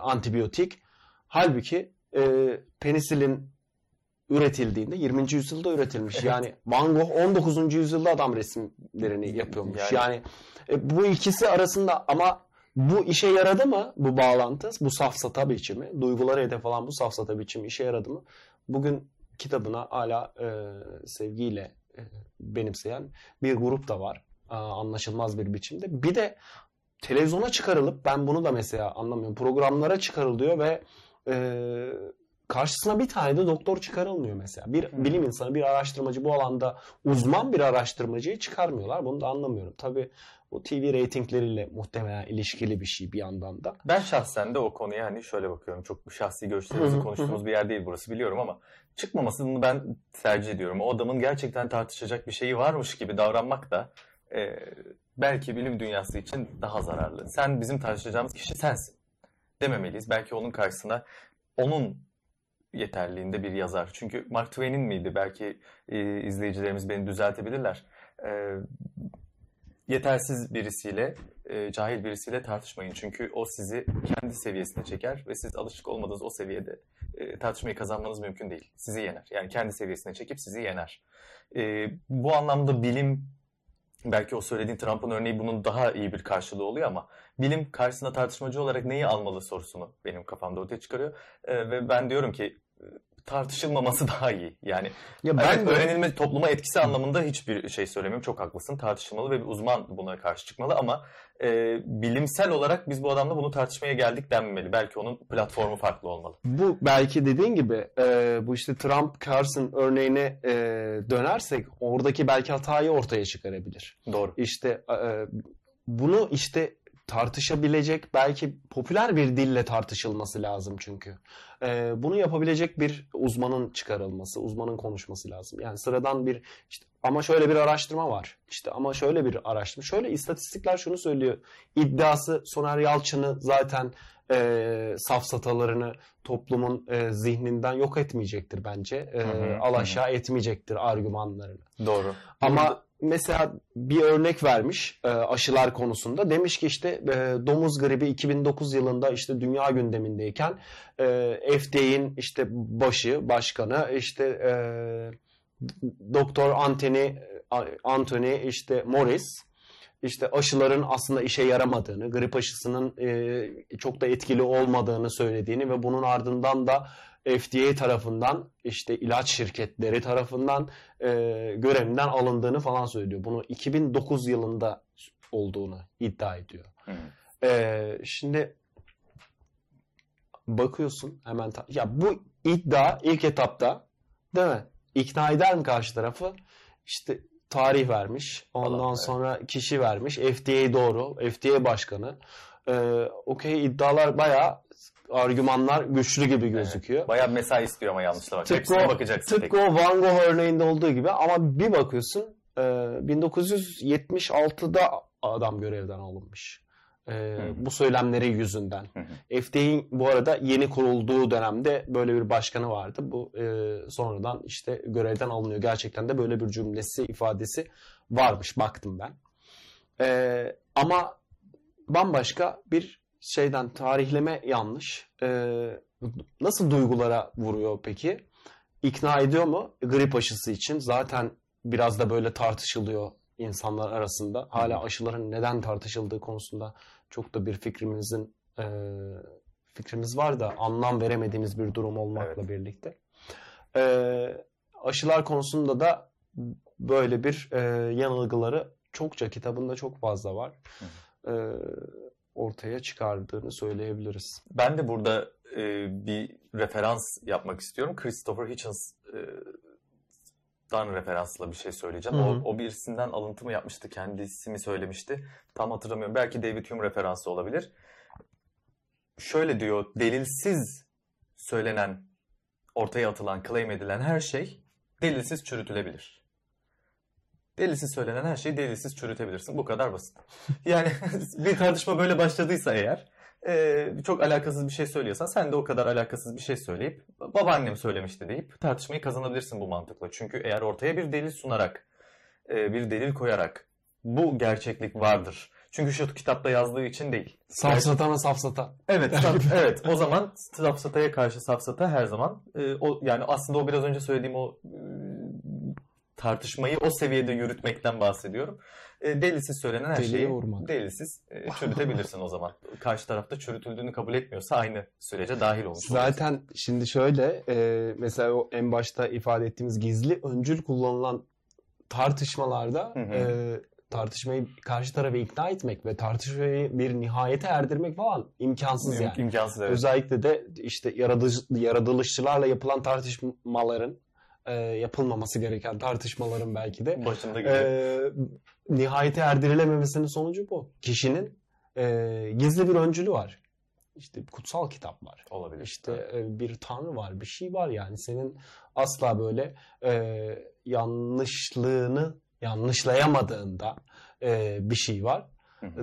antibiyotik. Halbuki e, penisilin üretildiğinde 20. yüzyılda üretilmiş. Evet. Yani Van Gogh 19. yüzyılda adam resimlerini yapıyormuş. Yani- Yani, e, bu ikisi arasında ama bu işe yaradı mı bu bağlantı? Bu safsata biçimi, duygulara hedef alan bu safsata biçimi işe yaradı mı? Bugün kitabına hala e, sevgiyle e, benimseyen bir grup da var. Aa, anlaşılmaz bir biçimde. Bir de televizyona çıkarılıp ben bunu da mesela anlamıyorum. Programlara çıkarılıyor ve e, karşısına bir tane de doktor çıkarılmıyor mesela. Bir Hmm. bilim insanı, bir araştırmacı bu alanda uzman bir araştırmacıyı çıkarmıyorlar. Bunu da anlamıyorum. Tabii bu TV reytingleriyle muhtemelen ilişkili bir şey bir yandan da. Ben şahsen de o konuya hani şöyle bakıyorum. Çok şahsi görüşlerimizi konuştuğumuz bir yer değil burası biliyorum ama çıkmamasını ben tercih ediyorum. O adamın gerçekten tartışacak bir şeyi varmış gibi davranmak da e, belki bilim dünyası için daha zararlı. Sen bizim tartışacağımız kişi sensin dememeliyiz. Belki onun karşısına onun yeterliğinde bir yazar. Çünkü Mark Twain'in miydi? Belki e, izleyicilerimiz beni düzeltebilirler. E, yetersiz birisiyle, e, cahil birisiyle tartışmayın. Çünkü o sizi kendi seviyesine çeker ve siz alışık olmadığınız o seviyede e, tartışmayı kazanmanız mümkün değil. Sizi yener. Yani kendi seviyesine çekip sizi yener. E, bu anlamda bilim, belki o söylediğin Trump'ın örneği bunun daha iyi bir karşılığı oluyor ama bilim karşısına tartışmacı olarak neyi almalı sorusunu benim kafamda ortaya çıkarıyor. E, ve ben diyorum ki tartışılmaması daha iyi. Yani Ya ben ben de öğrenilme topluma etkisi anlamında hiçbir şey söylemiyorum. Çok haklısın. Tartışılmalı ve bir uzman buna karşı çıkmalı ama e, bilimsel olarak biz bu adamla bunu tartışmaya geldik denmemeli. Belki onun platformu farklı olmalı. Bu belki dediğin gibi e, bu işte Trump Carson örneğine e, dönersek oradaki belki hatayı ortaya çıkarabilir. Doğru. İşte e, bunu işte tartışabilecek belki popüler bir dille tartışılması lazım çünkü. E, bunu yapabilecek bir uzmanın çıkarılması, uzmanın konuşması lazım. Yani sıradan bir işte ama şöyle bir araştırma var. İşte ama şöyle bir araştırma. Şöyle istatistikler şunu söylüyor. İddiası Soner Yalçın'ı zaten e, safsatalarını toplumun e, zihninden yok etmeyecektir bence. E, Hı hı, al hı. etmeyecektir argümanlarını. Doğru. Ama mesela bir örnek vermiş e, aşılar konusunda. Demiş ki işte e, domuz gribi 2009 yılında işte dünya gündemindeyken e, FDA'in işte başı, başkanı işte e, Doktor Anthony Anthony işte Morris işte aşıların aslında işe yaramadığını, grip aşısının e, çok da etkili olmadığını söylediğini ve bunun ardından da FDA tarafından işte ilaç şirketleri tarafından e, görevinden alındığını falan söylüyor. Bunu 2009 yılında olduğunu iddia ediyor. E, şimdi bakıyorsun hemen ya bu iddia ilk etapta değil mi? İkna eder mi karşı tarafı? İşte tarih vermiş. Ondan Allah, sonra evet. kişi vermiş. FDA doğru. FDA başkanı. Ee, Okey iddialar bayağı argümanlar güçlü gibi gözüküyor. Evet. Bayağı mesai istiyor ama yanlışla bak. Tıpkı, o, bakacaksın tıpkı o Van Gogh örneğinde olduğu gibi ama bir bakıyorsun 1976'da e, adam görevden alınmış. Ee, bu söylemleri yüzünden. FDA'nin bu arada yeni kurulduğu dönemde böyle bir başkanı vardı. Bu e, sonradan işte görevden alınıyor. Gerçekten de böyle bir cümlesi, ifadesi varmış baktım ben. Ee, ama bambaşka bir şeyden tarihleme yanlış. Ee, nasıl duygulara vuruyor peki? İkna ediyor mu grip aşısı için? Zaten biraz da böyle tartışılıyor insanlar arasında. Hala aşıların neden tartışıldığı konusunda çok da bir fikrimizin e, fikrimiz var da anlam veremediğimiz bir durum olmakla evet. birlikte. E, aşılar konusunda da böyle bir e, yanılgıları çokça kitabında çok fazla var. E, ortaya çıkardığını söyleyebiliriz. Ben de burada e, bir referans yapmak istiyorum. Christopher Hitchens e, referansla bir şey söyleyeceğim. O, o birisinden alıntı mı yapmıştı, kendisi mi söylemişti? Tam hatırlamıyorum. Belki David Hume referansı olabilir. Şöyle diyor, delilsiz söylenen, ortaya atılan, claim edilen her şey delilsiz çürütülebilir. Delilsiz söylenen her şeyi delilsiz çürütebilirsin. Bu kadar basit. Yani bir tartışma böyle başladıysa eğer e, çok alakasız bir şey söylüyorsan sen de o kadar alakasız bir şey söyleyip babaannem söylemişti deyip tartışmayı kazanabilirsin bu mantıkla. Çünkü eğer ortaya bir delil sunarak, e, bir delil koyarak bu gerçeklik vardır. Çünkü şu kitapta yazdığı için değil. Safsatana safsata. Evet, evet. O zaman safsataya karşı safsata her zaman e, o yani aslında o biraz önce söylediğim o e, tartışmayı o seviyede yürütmekten bahsediyorum. E, delilsiz söylenen her Deliye şeyi vurmak. delilsiz e, çürütebilirsin o zaman. Karşı tarafta çürütüldüğünü kabul etmiyorsa aynı sürece dahil olmuş Zaten olursun. şimdi şöyle e, mesela o en başta ifade ettiğimiz gizli öncül kullanılan tartışmalarda hı hı. E, tartışmayı karşı tarafı ikna etmek ve tartışmayı bir nihayete erdirmek falan imkansız yani. İmkansız evet. Özellikle de işte yaratılış, yaratılışçılarla yapılan tartışmaların e, yapılmaması gereken tartışmaların belki de başında e, nihayete erdirilememesinin sonucu bu. Kişinin e, gizli bir öncülü var. İşte kutsal kitap var. Olabilir. İşte e, bir tanrı var, bir şey var yani. Senin asla böyle e, yanlışlığını yanlışlayamadığında e, bir şey var.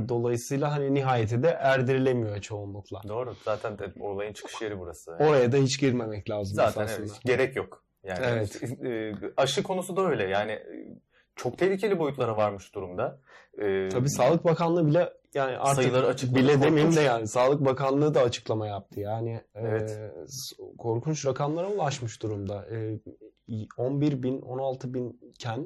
Dolayısıyla hani nihayete de erdirilemiyor çoğunlukla. Doğru. Zaten de olayın çıkış yeri burası. Oraya da hiç girmemek lazım. Zaten evet. Gerek yok. Yani evet. E, aşı konusu da öyle. Yani e, çok tehlikeli boyutlara varmış durumda. Ee, Tabii Sağlık Bakanlığı bile yani artık sayıları açıkladı. Bile demeyeyim de yani Sağlık Bakanlığı da açıklama yaptı. Yani e, evet. e, korkunç rakamlara ulaşmış durumda. E, 11 bin, 16 binken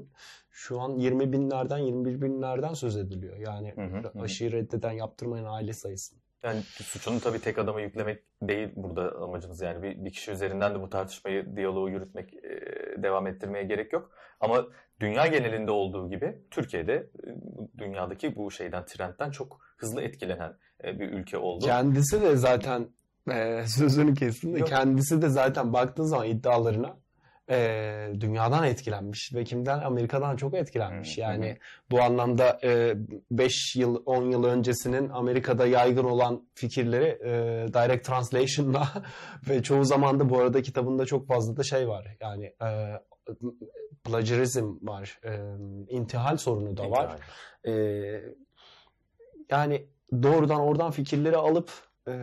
şu an 20 binlerden, 21 binlerden söz ediliyor. Yani hı hı, aşıyı reddeden, yaptırmayan aile sayısı. Yani suçunu tabii tek adama yüklemek değil burada amacımız. Yani bir, bir kişi üzerinden de bu tartışmayı, diyaloğu yürütmek, e, devam ettirmeye gerek yok. Ama dünya genelinde olduğu gibi Türkiye'de e, dünyadaki bu şeyden, trendten çok hızlı etkilenen e, bir ülke oldu. Kendisi de zaten e, sözünü kestim de kendisi de zaten baktığın zaman iddialarına e, dünyadan etkilenmiş ve kimden? Amerika'dan çok etkilenmiş. Hı, yani hı. bu anlamda 5 e, yıl 10 yıl öncesinin Amerika'da yaygın olan fikirleri e, direct translation'la ve çoğu zaman da bu arada kitabında çok fazla da şey var. Yani e, plagiarizm var. E, intihal sorunu da var. E, yani doğrudan oradan fikirleri alıp e,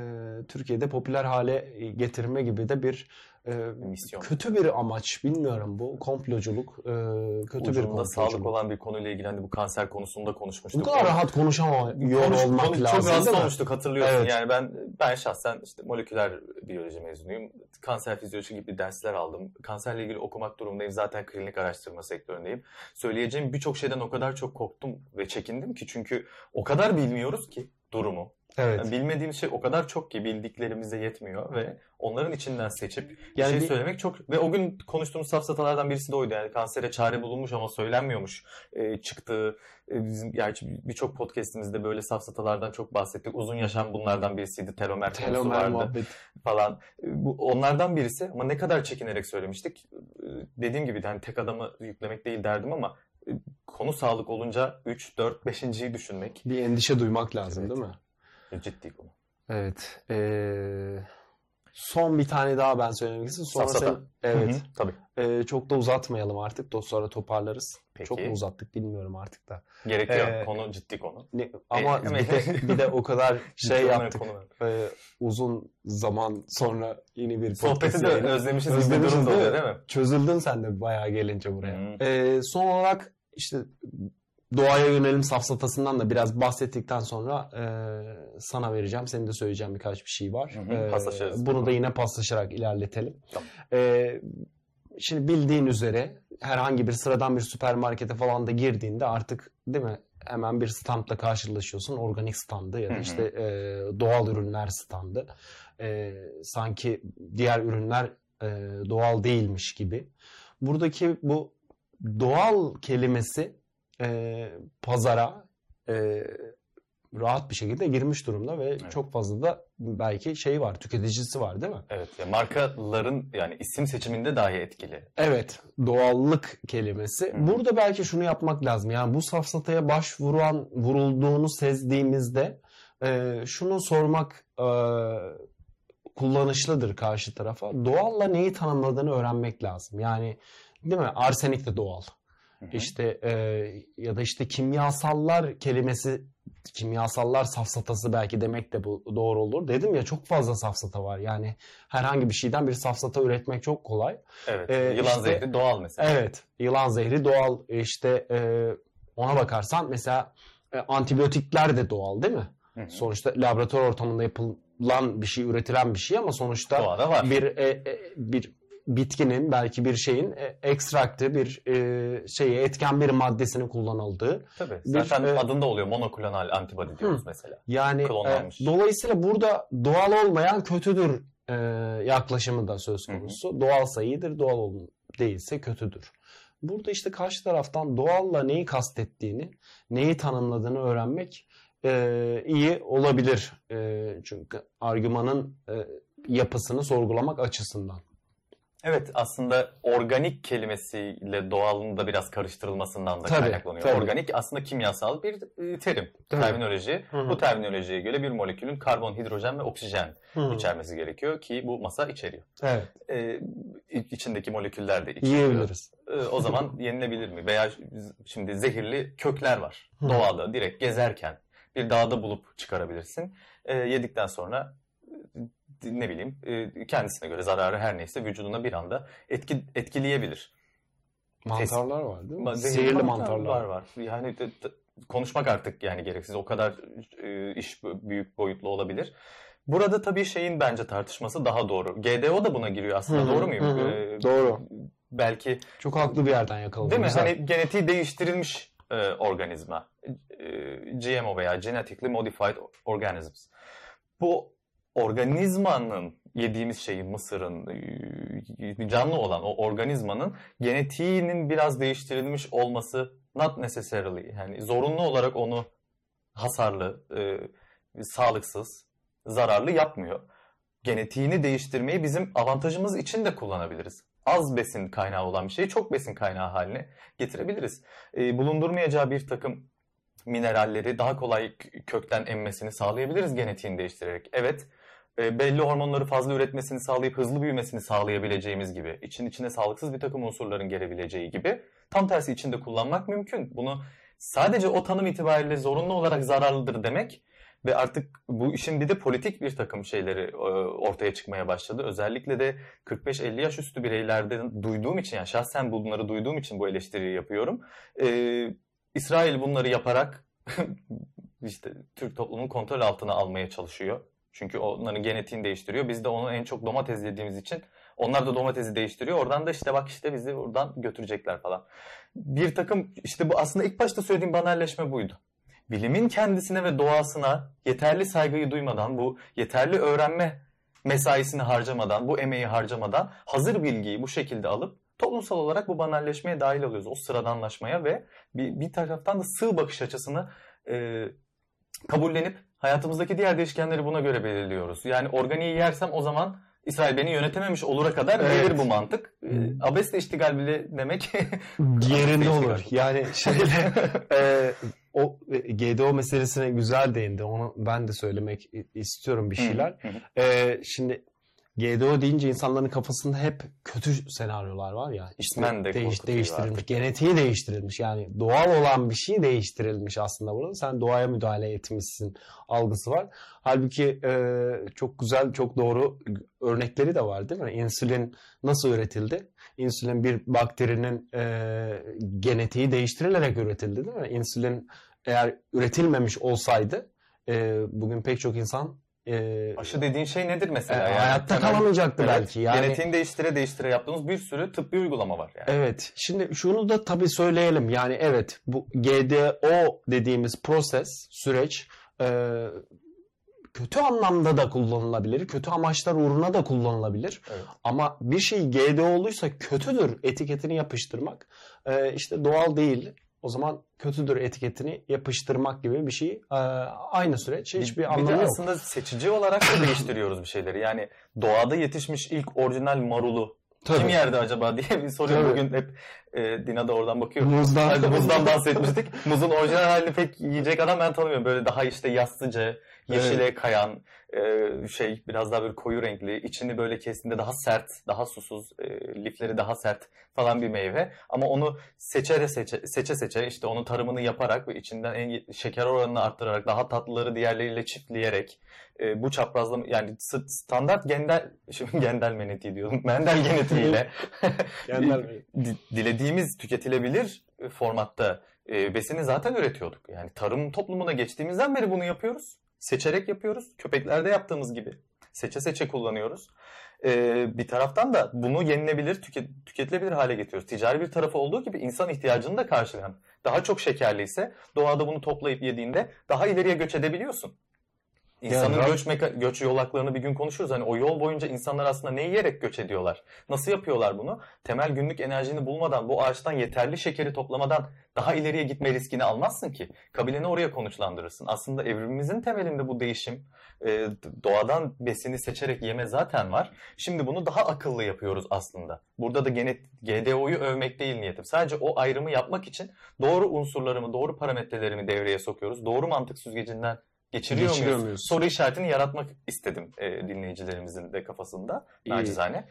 Türkiye'de popüler hale getirme gibi de bir e, Misyon. kötü bir amaç. Bilmiyorum bu komploculuk. e, kötü bir Ucunda komploculuk. sağlık olan bir konuyla ilgili hani bu kanser konusunda Bu konuşmuştuk. kadar rahat konuşamıyor Konuş- olmak konuş- lazım Çok rahatsız olmuştuk hatırlıyorsun. Evet. Yani ben ben şahsen işte moleküler biyoloji mezunuyum. Kanser fizyoloji gibi dersler aldım. Kanserle ilgili okumak durumundayım. Zaten klinik araştırma sektöründeyim. Söyleyeceğim birçok şeyden o kadar çok korktum ve çekindim ki çünkü o kadar bilmiyoruz ki durumu. Evet. Yani bilmediğimiz şey o kadar çok ki bildiklerimize yetmiyor ve onların içinden seçip bir Yani şey bir- söylemek çok ve o gün konuştuğumuz safsatalardan birisi de oydu yani kansere çare bulunmuş ama söylenmiyormuş e, çıktığı e, bizim gerçi birçok podcast'imizde böyle safsatalardan çok bahsettik uzun yaşam bunlardan birisiydi telomer, Telomer vardı muhabbet. falan E, bu onlardan birisi ama ne kadar çekinerek söylemiştik E, dediğim gibi de hani tek adamı yüklemek değil derdim ama e, konu sağlık olunca 3 4 5.yi düşünmek Bir endişe duymak lazım Evet. değil mi? Ciddi konu. Evet. Ee, son bir tane daha ben söylemek istiyorum. Sonra Safsata. sen, evet. Hı hı, tabii. Ee, çok da uzatmayalım artık. Da sonra toparlarız. Peki. Çok mu uzattık bilmiyorum artık da. Gerekiyor. Ee, konu ciddi konu. Ne, ama E, bir, de, bir de o kadar şey yaptık. Ee, uzun zaman sonra yeni bir Sohbeti de yayını. özlemişiz Özlemişiz değil oluyor mi? değil mi? Çözüldün sen de bayağı gelince buraya. Hı. Ee, son olarak işte doğaya yönelim safsatasından da biraz bahsettikten sonra e, sana vereceğim. Senin de söyleyeceğim birkaç bir şey var. Hı hı, paslaşırız. bunu da yine paslaşarak ilerletelim. Tamam. Ee, şimdi bildiğin üzere herhangi bir sıradan bir süpermarkete falan da girdiğinde artık değil mi hemen bir standla karşılaşıyorsun. Organik standı ya da Hı hı. işte e, doğal ürünler standı. E, sanki diğer ürünler e, doğal değilmiş gibi. Buradaki bu doğal kelimesi e, pazara e, rahat bir şekilde girmiş durumda ve çok fazla da belki şey var, tüketicisi var değil mi? Evet. ya markaların yani isim seçiminde dahi etkili. Evet, doğallık kelimesi. Hı. Burada belki şunu yapmak lazım. Yani bu safsataya başvuran, vurulduğunu sezdiğimizde e, şunu sormak e, kullanışlıdır karşı tarafa. Doğalla neyi tanımladığını öğrenmek lazım. Yani değil mi? Arsenik de doğal. Hı hı. İşte e, ya da işte kimyasallar kelimesi kimyasallar safsatası belki demek de bu doğru olur. Dedim ya çok fazla safsata var. Yani herhangi bir şeyden bir safsata üretmek çok kolay. Evet. Ee, Yılan işte- zehri doğal mesela. Evet. Yılan zehri doğal. İşte e, ona bakarsan mesela e, antibiyotikler de doğal değil mi? Hı hı. Sonuçta laboratuvar ortamında yapılan bir şey, üretilen bir şey ama sonuçta Doğada var. bir e, e, bir bitkinin belki bir şeyin e, ekstraktı bir e, şeyi etken bir maddesinin kullanıldığı. Tabii. bir, Zaten e, adında oluyor. Monoklonal antibody diyoruz mesela. Yani e, dolayısıyla burada doğal olmayan kötüdür e, yaklaşımı da söz Hı hı. konusu. Doğalsa iyidir, doğal ol- değilse kötüdür. Burada işte karşı taraftan doğalla neyi kastettiğini, neyi tanımladığını öğrenmek e, iyi olabilir. E, çünkü argümanın e, yapısını sorgulamak açısından. Evet aslında organik kelimesiyle doğalın da biraz karıştırılmasından da Tabii, kaynaklanıyor. tabii. Organik aslında kimyasal bir e, terim, Tabii. terminoloji. Hı hı. Bu terminolojiye göre bir molekülün karbon, hidrojen ve oksijen Hı. içermesi gerekiyor ki bu masa içeriyor. Evet, Ee, içindeki moleküller de içeriyor. yiyebiliriz. Ee, o zaman yenilebilir mi? Veya şimdi zehirli kökler var. Hı. Doğada direkt gezerken bir dağda bulup çıkarabilirsin. Ee, yedikten sonra ne bileyim e, kendisine göre zararı her neyse vücuduna bir anda etki, etkileyebilir. Mantarlar var değil mi? Sihirli mantarlar. var var. Yani de- de- konuşmak artık yani gereksiz. O kadar e, iş büyük boyutlu olabilir. Burada tabii şeyin bence tartışması daha doğru. GDO da buna giriyor aslında. Hı hı, doğru muyum? Ee, Doğru. Belki Çok haklı bir yerden yakaladın. Değil mi? Güzel. Hani genetiği değiştirilmiş e, organizma. E, GMO veya Genetically Modified Organisms. Bu organizmanın yediğimiz şeyin, mısırın, e, canlı olan o organizmanın genetiğinin biraz değiştirilmiş olması not necessarily yani zorunlu olarak onu hasarlı, e, sağlıksız, zararlı yapmıyor. Genetiğini değiştirmeyi bizim avantajımız için de kullanabiliriz. Az besin kaynağı olan bir şeyi çok besin kaynağı haline getirebiliriz. E, bulundurmayacağı bir takım mineralleri daha kolay kökten emmesini sağlayabiliriz genetiğini değiştirerek. Evet, e, belli hormonları fazla üretmesini sağlayıp hızlı büyümesini sağlayabileceğimiz gibi, için içine sağlıksız bir takım unsurların gelebileceği gibi tam tersi içinde kullanmak mümkün. Bunu sadece o tanım itibariyle zorunlu olarak zararlıdır demek Ve artık bu işin bir de politik bir takım şeyleri e, ortaya çıkmaya başladı. Özellikle de 45-50 yaş üstü bireylerden duyduğum için yani şahsen bunları duyduğum için bu eleştiriyi yapıyorum. Ee, İsrail bunları yaparak işte Türk toplumunun kontrol altına almaya çalışıyor. Çünkü onların genetiğini değiştiriyor. Biz de onu en çok domates yediğimiz için onlar da domatesi değiştiriyor. Oradan da işte bak işte bizi buradan götürecekler falan. Bir takım işte bu aslında ilk başta söylediğim banalleşme buydu. Bilimin kendisine ve doğasına yeterli saygıyı duymadan, bu yeterli öğrenme mesaisini harcamadan, bu emeği harcamadan hazır bilgiyi bu şekilde alıp toplumsal olarak bu banalleşmeye dahil oluyoruz. O sıradanlaşmaya ve bir, bir taraftan da sığ bakış açısını e, kabullenip hayatımızdaki diğer değişkenleri buna göre belirliyoruz. Yani organiği yersem o zaman İsrail beni yönetememiş olura kadar evet. gelir bu mantık. E, abesle iştigal bile demek yerinde olur. Yani şeyde e, o GDO meselesine güzel değindi. Onu ben de söylemek istiyorum bir şeyler. e, şimdi GDO deyince insanların kafasında hep kötü senaryolar var ya. İşte de değiş, değiştirilmiş. Artık. Genetiği değiştirilmiş. Yani doğal olan bir şey değiştirilmiş aslında burada. Sen doğaya müdahale etmişsin algısı var. Halbuki e, çok güzel, çok doğru örnekleri de var değil mi? İnsülin nasıl üretildi? İnsülin bir bakterinin e, genetiği değiştirilerek üretildi değil mi? İnsülin eğer üretilmemiş olsaydı e, bugün pek çok insan e, aşı dediğin şey nedir mesela? E, yani hayatta temel, kalamayacaktı evet, belki. Yani, genetiğini değiştire değiştire yaptığımız bir sürü tıbbi uygulama var yani. Evet. Şimdi şunu da tabii söyleyelim. Yani evet bu GDO dediğimiz proses, süreç e, kötü anlamda da kullanılabilir. Kötü amaçlar uğruna da kullanılabilir. Evet. Ama bir şey GDO oluysa kötüdür etiketini yapıştırmak e, işte doğal değil o zaman kötüdür etiketini yapıştırmak gibi bir şey. Ee, aynı süreç hiçbir bir, anlamı bir de yok. aslında seçici olarak da değiştiriyoruz bir şeyleri. Yani doğada yetişmiş ilk orijinal marulu Tabii. Kim yerdi acaba diye bir soruyor. Bugün hep e, Dina da oradan bakıyor. Muzdan. Hadi muzdan bahsetmiştik. Muzun orijinal halini pek yiyecek adam ben tanımıyorum. Böyle daha işte yastıcı, yeşile evet. kayan, e, şey biraz daha böyle koyu renkli, içini böyle kestiğinde daha sert, daha susuz, e, lifleri daha sert falan bir meyve. Ama onu seçere seçe, seçe seçe işte onun tarımını yaparak ve içinden en şeker oranını arttırarak daha tatlıları diğerleriyle çiftleyerek e, bu çaprazlama yani standart gendel şimdi gendel meneti diyorum. Mendel genetiğiyle dilediğimiz tüketilebilir formatta e, besini zaten üretiyorduk. Yani tarım toplumuna geçtiğimizden beri bunu yapıyoruz. Seçerek yapıyoruz. Köpeklerde yaptığımız gibi. Seçe seçe kullanıyoruz. Ee, bir taraftan da bunu yenilebilir, tüket, tüketilebilir hale getiriyoruz. Ticari bir tarafı olduğu gibi insan ihtiyacını da karşılayan. Daha çok şekerliyse doğada bunu toplayıp yediğinde daha ileriye göç edebiliyorsun. İnsanın yani, göç, meka- göç yolaklarını bir gün konuşuruz. Hani o yol boyunca insanlar aslında ne yiyerek göç ediyorlar? Nasıl yapıyorlar bunu? Temel günlük enerjini bulmadan, bu ağaçtan yeterli şekeri toplamadan daha ileriye gitme riskini almazsın ki. Kabileni oraya konuşlandırırsın. Aslında evrimimizin temelinde bu değişim, e, doğadan besini seçerek yeme zaten var. Şimdi bunu daha akıllı yapıyoruz aslında. Burada da gene GDO'yu övmek değil niyetim. Sadece o ayrımı yapmak için doğru unsurlarımı, doğru parametrelerimi devreye sokuyoruz. Doğru mantık süzgecinden geçiriyor, geçiriyor muyuz? muyuz? Soru işaretini yaratmak istedim e, dinleyicilerimizin de kafasında. Nacizane.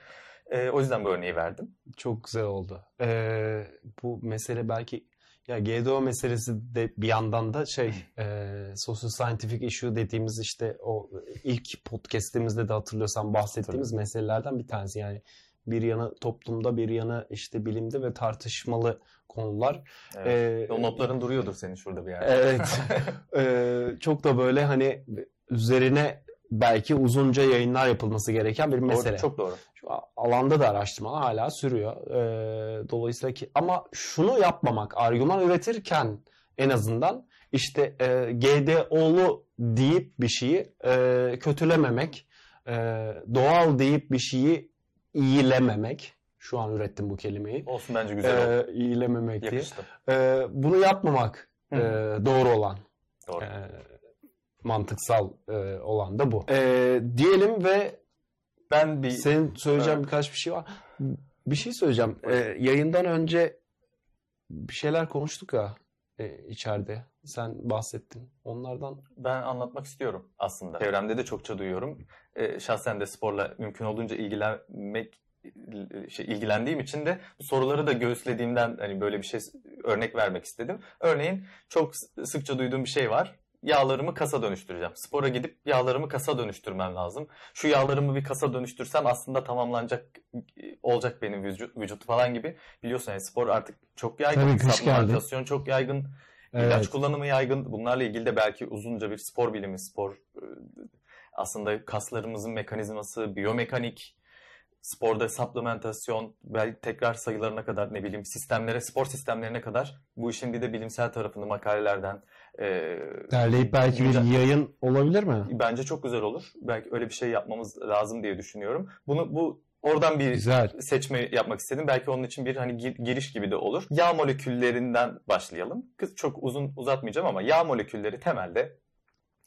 E, o yüzden bu örneği verdim. Çok güzel oldu. Ee, bu mesele belki ya GDO meselesi de bir yandan da şey e, social scientific issue dediğimiz işte o ilk podcast'imizde de hatırlıyorsan bahsettiğimiz Tabii. meselelerden bir tanesi. Yani bir yanı toplumda bir yanı işte bilimde ve tartışmalı konular. Evet. Ee, o notların duruyordur senin şurada bir yerde. Evet. ee, çok da böyle hani üzerine belki uzunca yayınlar yapılması gereken bir mesele. Doğru, çok doğru. Şu alanda da araştırmalar hala sürüyor. Ee, dolayısıyla ki ama şunu yapmamak, argüman üretirken en azından işte e, GDO'lu deyip bir şeyi e, kötülememek, e, doğal deyip bir şeyi iyilememek. Şu an ürettim bu kelimeyi. Olsun bence güzel oldu. İyilememek Yakıştı. diye. E, bunu yapmamak e, doğru olan. Doğru. E, mantıksal e, olan da bu. E, diyelim ve ben bir senin söyleyeceğim evet. birkaç bir şey var. Bir şey söyleyeceğim. E, yayından önce bir şeyler konuştuk ya e, içeride. Sen bahsettin. Onlardan ben anlatmak istiyorum aslında. Çevremde de çokça duyuyorum. E, şahsen de sporla mümkün olduğunca ilgilenmek şey, ilgilendiğim için de soruları da göğüslediğimden hani böyle bir şey örnek vermek istedim. Örneğin çok sıkça duyduğum bir şey var. yağlarımı kasa dönüştüreceğim. Spora gidip yağlarımı kasa dönüştürmem lazım. Şu yağlarımı bir kasa dönüştürsem aslında tamamlanacak olacak benim vücut, vücut falan gibi. Biliyorsun yani spor artık çok yaygın. Tabii, Supplementasyon çok yaygın. Evet. İlaç kullanımı yaygın. Bunlarla ilgili de belki uzunca bir spor bilimi, spor e, aslında kaslarımızın mekanizması, biyomekanik, sporda supplementasyon, belki tekrar sayılarına kadar ne bileyim sistemlere, spor sistemlerine kadar bu işin bir de bilimsel tarafını makalelerden e, Derleyip belki bir yayın olabilir mi? bence çok güzel olur. Belki öyle bir şey yapmamız lazım diye düşünüyorum. Bunu bu oradan bir Güzel. seçme yapmak istedim. Belki onun için bir hani gir- giriş gibi de olur. Yağ moleküllerinden başlayalım. Kız çok uzun uzatmayacağım ama yağ molekülleri temelde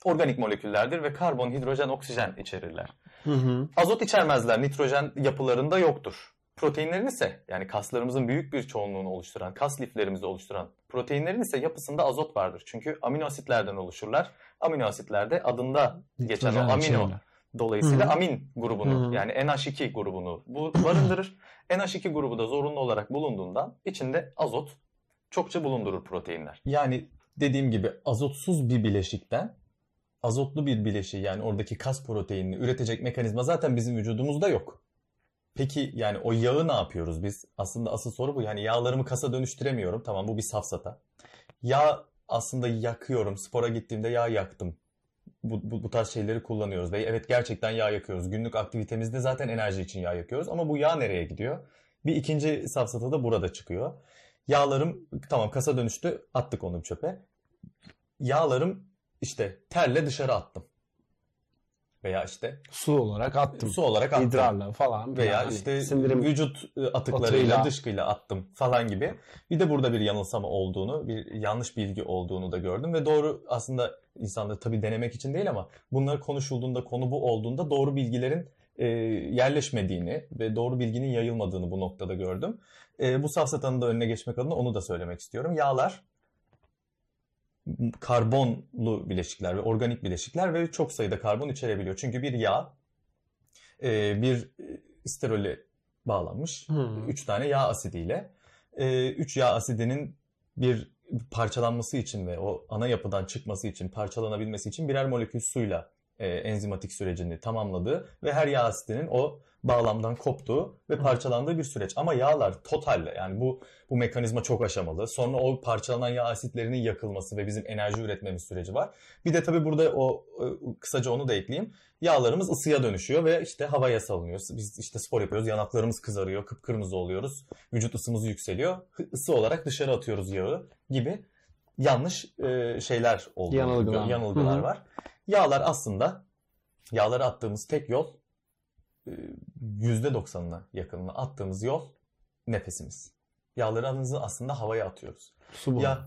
organik moleküllerdir ve karbon, hidrojen, oksijen içerirler. Hı hı. Azot içermezler. Nitrojen yapılarında yoktur. Proteinlerin ise yani kaslarımızın büyük bir çoğunluğunu oluşturan, kas liflerimizi oluşturan proteinlerin ise yapısında azot vardır. Çünkü amino asitlerden oluşurlar. Amino asitlerde adında geçen o amino dolayısıyla Hı hı. amin grubunu Hı hı. yani NH2 grubunu bu barındırır. NH2 grubu da zorunlu olarak bulunduğundan içinde azot çokça bulundurur proteinler. Yani dediğim gibi azotsuz bir bileşikten azotlu bir bileşiği yani oradaki kas proteinini üretecek mekanizma zaten bizim vücudumuzda yok. Peki yani o yağı ne yapıyoruz biz? Aslında asıl soru bu. Yani yağlarımı kasa dönüştüremiyorum. Tamam bu bir safsata. Yağ aslında yakıyorum. Spora gittiğimde yağ yaktım. Bu, bu, bu tarz şeyleri kullanıyoruz. Ve evet gerçekten yağ yakıyoruz. Günlük aktivitemizde zaten enerji için yağ yakıyoruz. Ama bu yağ nereye gidiyor? Bir ikinci safsata da burada çıkıyor. Yağlarım tamam kasa dönüştü. Attık onu çöpe. Yağlarım işte terle dışarı attım. Veya işte Su olarak attım. su olarak attım. İdrarla falan. Veya Yani işte sindirim vücut e, atıklarıyla, atığıyla. dışkıyla attım falan gibi. Bir de burada bir yanılsama olduğunu, bir yanlış bilgi olduğunu da gördüm ve doğru aslında insanları tabii denemek için değil ama bunlar konuşulduğunda, konu bu olduğunda doğru bilgilerin e, yerleşmediğini ve doğru bilginin yayılmadığını bu noktada gördüm. E, bu safsatanın da önüne geçmek adına onu da söylemek istiyorum. Yağlar karbonlu bileşikler ve organik bileşikler ve çok sayıda karbon içerebiliyor. Çünkü bir yağ e, bir e, sterole bağlanmış. Hı. 3 tane yağ asidiyle. 3 yağ asidinin bir parçalanması için ve o ana yapıdan çıkması için, parçalanabilmesi için birer molekül suyla e, enzimatik sürecini tamamladığı ve her yağ asidinin o bağlamdan koptuğu ve parçalandığı bir süreç. Ama yağlar totalle yani bu bu mekanizma çok aşamalı. Sonra o parçalanan yağ asitlerinin yakılması ve bizim enerji üretmemiz süreci var. Bir de tabii burada o e, kısaca onu da ekleyeyim. Yağlarımız ısıya dönüşüyor ve işte havaya salınıyor. Biz işte spor yapıyoruz, yanaklarımız kızarıyor, kıpkırmızı oluyoruz. Vücut ısımız yükseliyor. Isı olarak dışarı atıyoruz yağı gibi yanlış e, şeyler olduğunu, Yanılgılar. yanılgılar var. Yağlar aslında yağları attığımız tek yol %90'ına yakınına attığımız yol nefesimiz. Yağlarımızı aslında havaya atıyoruz. Su bu. Ya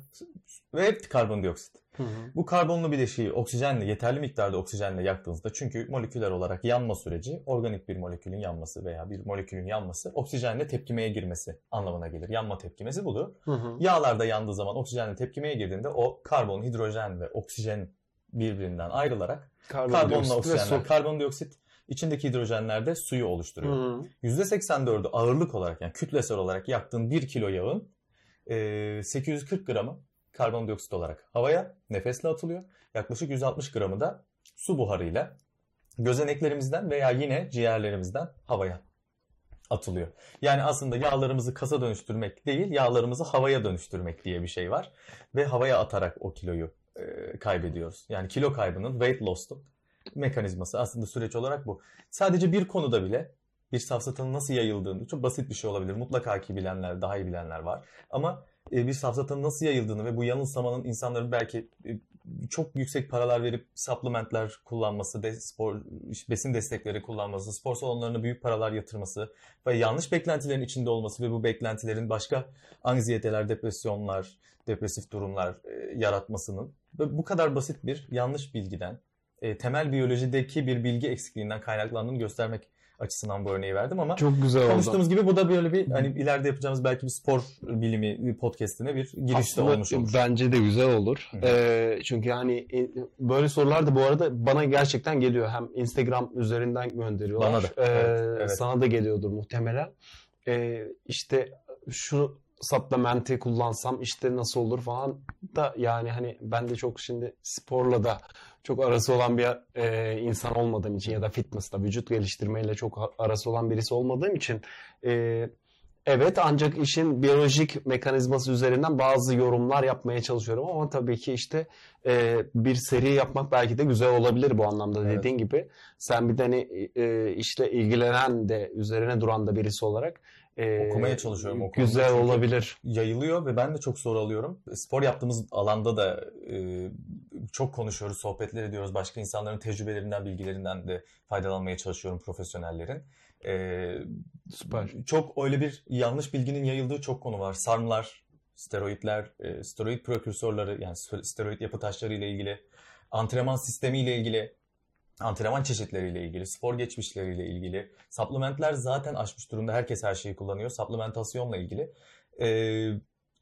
ve karbondioksit. Hı hı. Bu karbonlu bileşiği oksijenle yeterli miktarda oksijenle yaktığınızda çünkü moleküler olarak yanma süreci organik bir molekülün yanması veya bir molekülün yanması oksijenle tepkimeye girmesi anlamına gelir. Yanma tepkimesi budur. Hı hı. Yağlarda yandığı zaman oksijenle tepkimeye girdiğinde o karbon, hidrojen ve oksijen birbirinden ayrılarak karbonla oksijenler karbondioksit içindeki hidrojenler de suyu oluşturuyor. Hı. %84'ü ağırlık olarak yani kütlesel olarak yaktığın 1 kilo yağın e, 840 gramı karbondioksit olarak havaya nefesle atılıyor. Yaklaşık 160 gramı da su buharıyla gözeneklerimizden veya yine ciğerlerimizden havaya atılıyor. Yani aslında yağlarımızı kasa dönüştürmek değil, yağlarımızı havaya dönüştürmek diye bir şey var. Ve havaya atarak o kiloyu e, kaybediyoruz. Yani kilo kaybının, weight loss'un mekanizması aslında süreç olarak bu. Sadece bir konuda bile bir safsatanın nasıl yayıldığını çok basit bir şey olabilir. Mutlaka ki bilenler, daha iyi bilenler var. Ama e, bir safsatanın nasıl yayıldığını ve bu yanılsamanın insanların belki e, çok yüksek paralar verip supplementler kullanması, de, spor besin destekleri kullanması, spor salonlarına büyük paralar yatırması ve yanlış beklentilerin içinde olması ve bu beklentilerin başka anksiyeteler, depresyonlar, depresif durumlar e, yaratmasının ve bu kadar basit bir yanlış bilgiden, e, temel biyolojideki bir bilgi eksikliğinden kaynaklandığını göstermek açısından bu örneği verdim ama Çok güzel oldu. konuştuğumuz gibi bu da böyle bir hani ileride yapacağımız belki bir spor bilimi podcast'ine bir girişte Aslında olmuş olur. Bence de güzel olur. Hı. Ee, çünkü hani böyle sorular da bu arada bana gerçekten geliyor. Hem Instagram üzerinden gönderiyorlar. Bana da. Ee, Evet, evet. Sana da geliyordur muhtemelen. Ee, işte şu supplementi kullansam işte nasıl olur falan da yani hani ben de çok şimdi sporla da çok arası olan bir e, insan olmadığım için ya da fitnessla vücut geliştirmeyle çok arası olan birisi olmadığım için e, Evet ancak işin biyolojik mekanizması üzerinden bazı yorumlar yapmaya çalışıyorum ama tabii ki işte e, bir seri yapmak belki de güzel olabilir bu anlamda evet. dediğin gibi. Sen bir de hani e, işle ilgilenen de üzerine duran da birisi olarak e, okumaya çalışıyorum. O güzel olabilir. Yayılıyor ve ben de çok soru alıyorum. Spor yaptığımız alanda da e, çok konuşuyoruz, sohbetler ediyoruz. Başka insanların tecrübelerinden, bilgilerinden de faydalanmaya çalışıyorum profesyonellerin. Ee, Süper. Çok öyle bir yanlış bilginin yayıldığı çok konu var. Sarmlar, steroidler, e, steroid prekürsörleri yani steroid yapı taşları ile ilgili, antrenman sistemi ile ilgili, antrenman çeşitleriyle ilgili, spor geçmişleriyle ilgili. Supplementler zaten aşmış durumda. Herkes her şeyi kullanıyor. Supplementasyonla ilgili. Ee,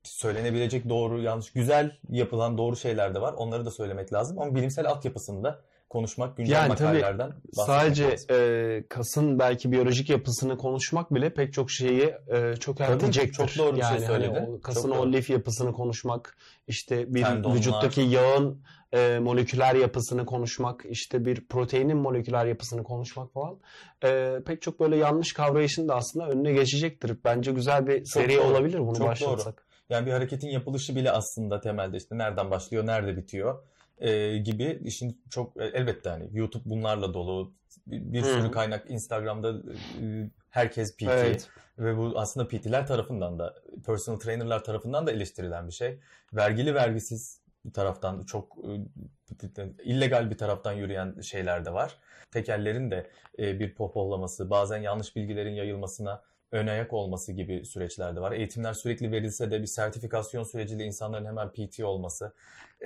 söylenebilecek doğru, yanlış, güzel yapılan doğru şeyler de var. Onları da söylemek lazım. Ama bilimsel altyapısını da konuşmak, güncel yani makalelerden sadece e, kasın belki biyolojik yapısını konuşmak bile pek çok şeyi e, çökertecektir. Çok doğru bir şey yani şey söyledi. Hani o kasın o lif yapısını konuşmak, işte bir Tendonlar. vücuttaki yağın e, moleküler yapısını konuşmak, işte bir proteinin moleküler yapısını konuşmak falan e, pek çok böyle yanlış kavrayışın da aslında önüne geçecektir. Bence güzel bir seri çok olabilir bunu çok başlatsak. Doğru. Yani bir hareketin yapılışı bile aslında temelde işte nereden başlıyor, nerede bitiyor e, gibi işin çok e, elbette hani YouTube bunlarla dolu bir, sürü kaynak Instagram'da e, herkes PT evet. ve bu aslında PT'ler tarafından da personal trainer'lar tarafından da eleştirilen bir şey. Vergili vergisiz bir taraftan çok e, illegal bir taraftan yürüyen şeyler de var. Tekellerin de e, bir popollaması, bazen yanlış bilgilerin yayılmasına ön ayak olması gibi süreçler de var. Eğitimler sürekli verilse de bir sertifikasyon süreciyle insanların hemen PT olması.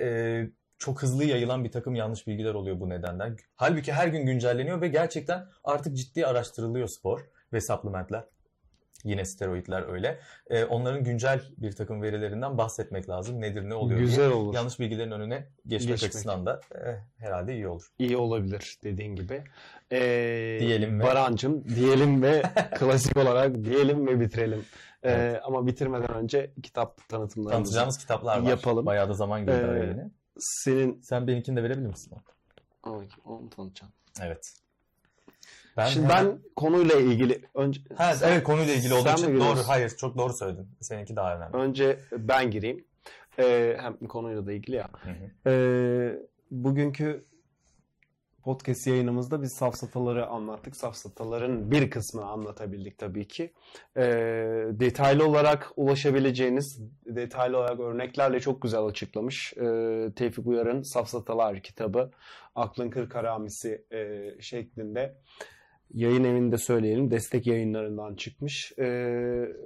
E, çok hızlı yayılan bir takım yanlış bilgiler oluyor bu nedenden. Halbuki her gün güncelleniyor ve gerçekten artık ciddi araştırılıyor spor ve supplementler. Yine steroidler öyle. Ee, onların güncel bir takım verilerinden bahsetmek lazım. Nedir ne oluyor Güzel diye. olur. Yanlış bilgilerin önüne geçmek, geçmek. açısından da eh, herhalde iyi olur. İyi olabilir dediğin gibi. Ee, diyelim ve... Barancım diyelim ve klasik olarak diyelim ve bitirelim. Ee, evet. Ama bitirmeden önce kitap tanıtımlarımızı Tanıtacağımız kitaplar var. Yapalım. Bayağı da zaman girdi ee, senin... Sen benimkini de verebilir misin? Ama onu tanıtacağım. Evet. Ben Şimdi hemen... ben konuyla ilgili önce ha, sen, evet konuyla ilgili olduğu için doğru hayır çok doğru söyledin. Seninki daha önemli. Önce ben gireyim. Ee, hem konuyla da ilgili ya. Hı hı. Ee, bugünkü podcast yayınımızda biz safsataları anlattık. Safsataların bir kısmını anlatabildik tabii ki. E, detaylı olarak ulaşabileceğiniz, detaylı olarak örneklerle çok güzel açıklamış. E, Tevfik Uyar'ın Safsatalar kitabı Aklın Kırk Haramisi e, şeklinde yayın evinde söyleyelim destek yayınlarından çıkmış. E,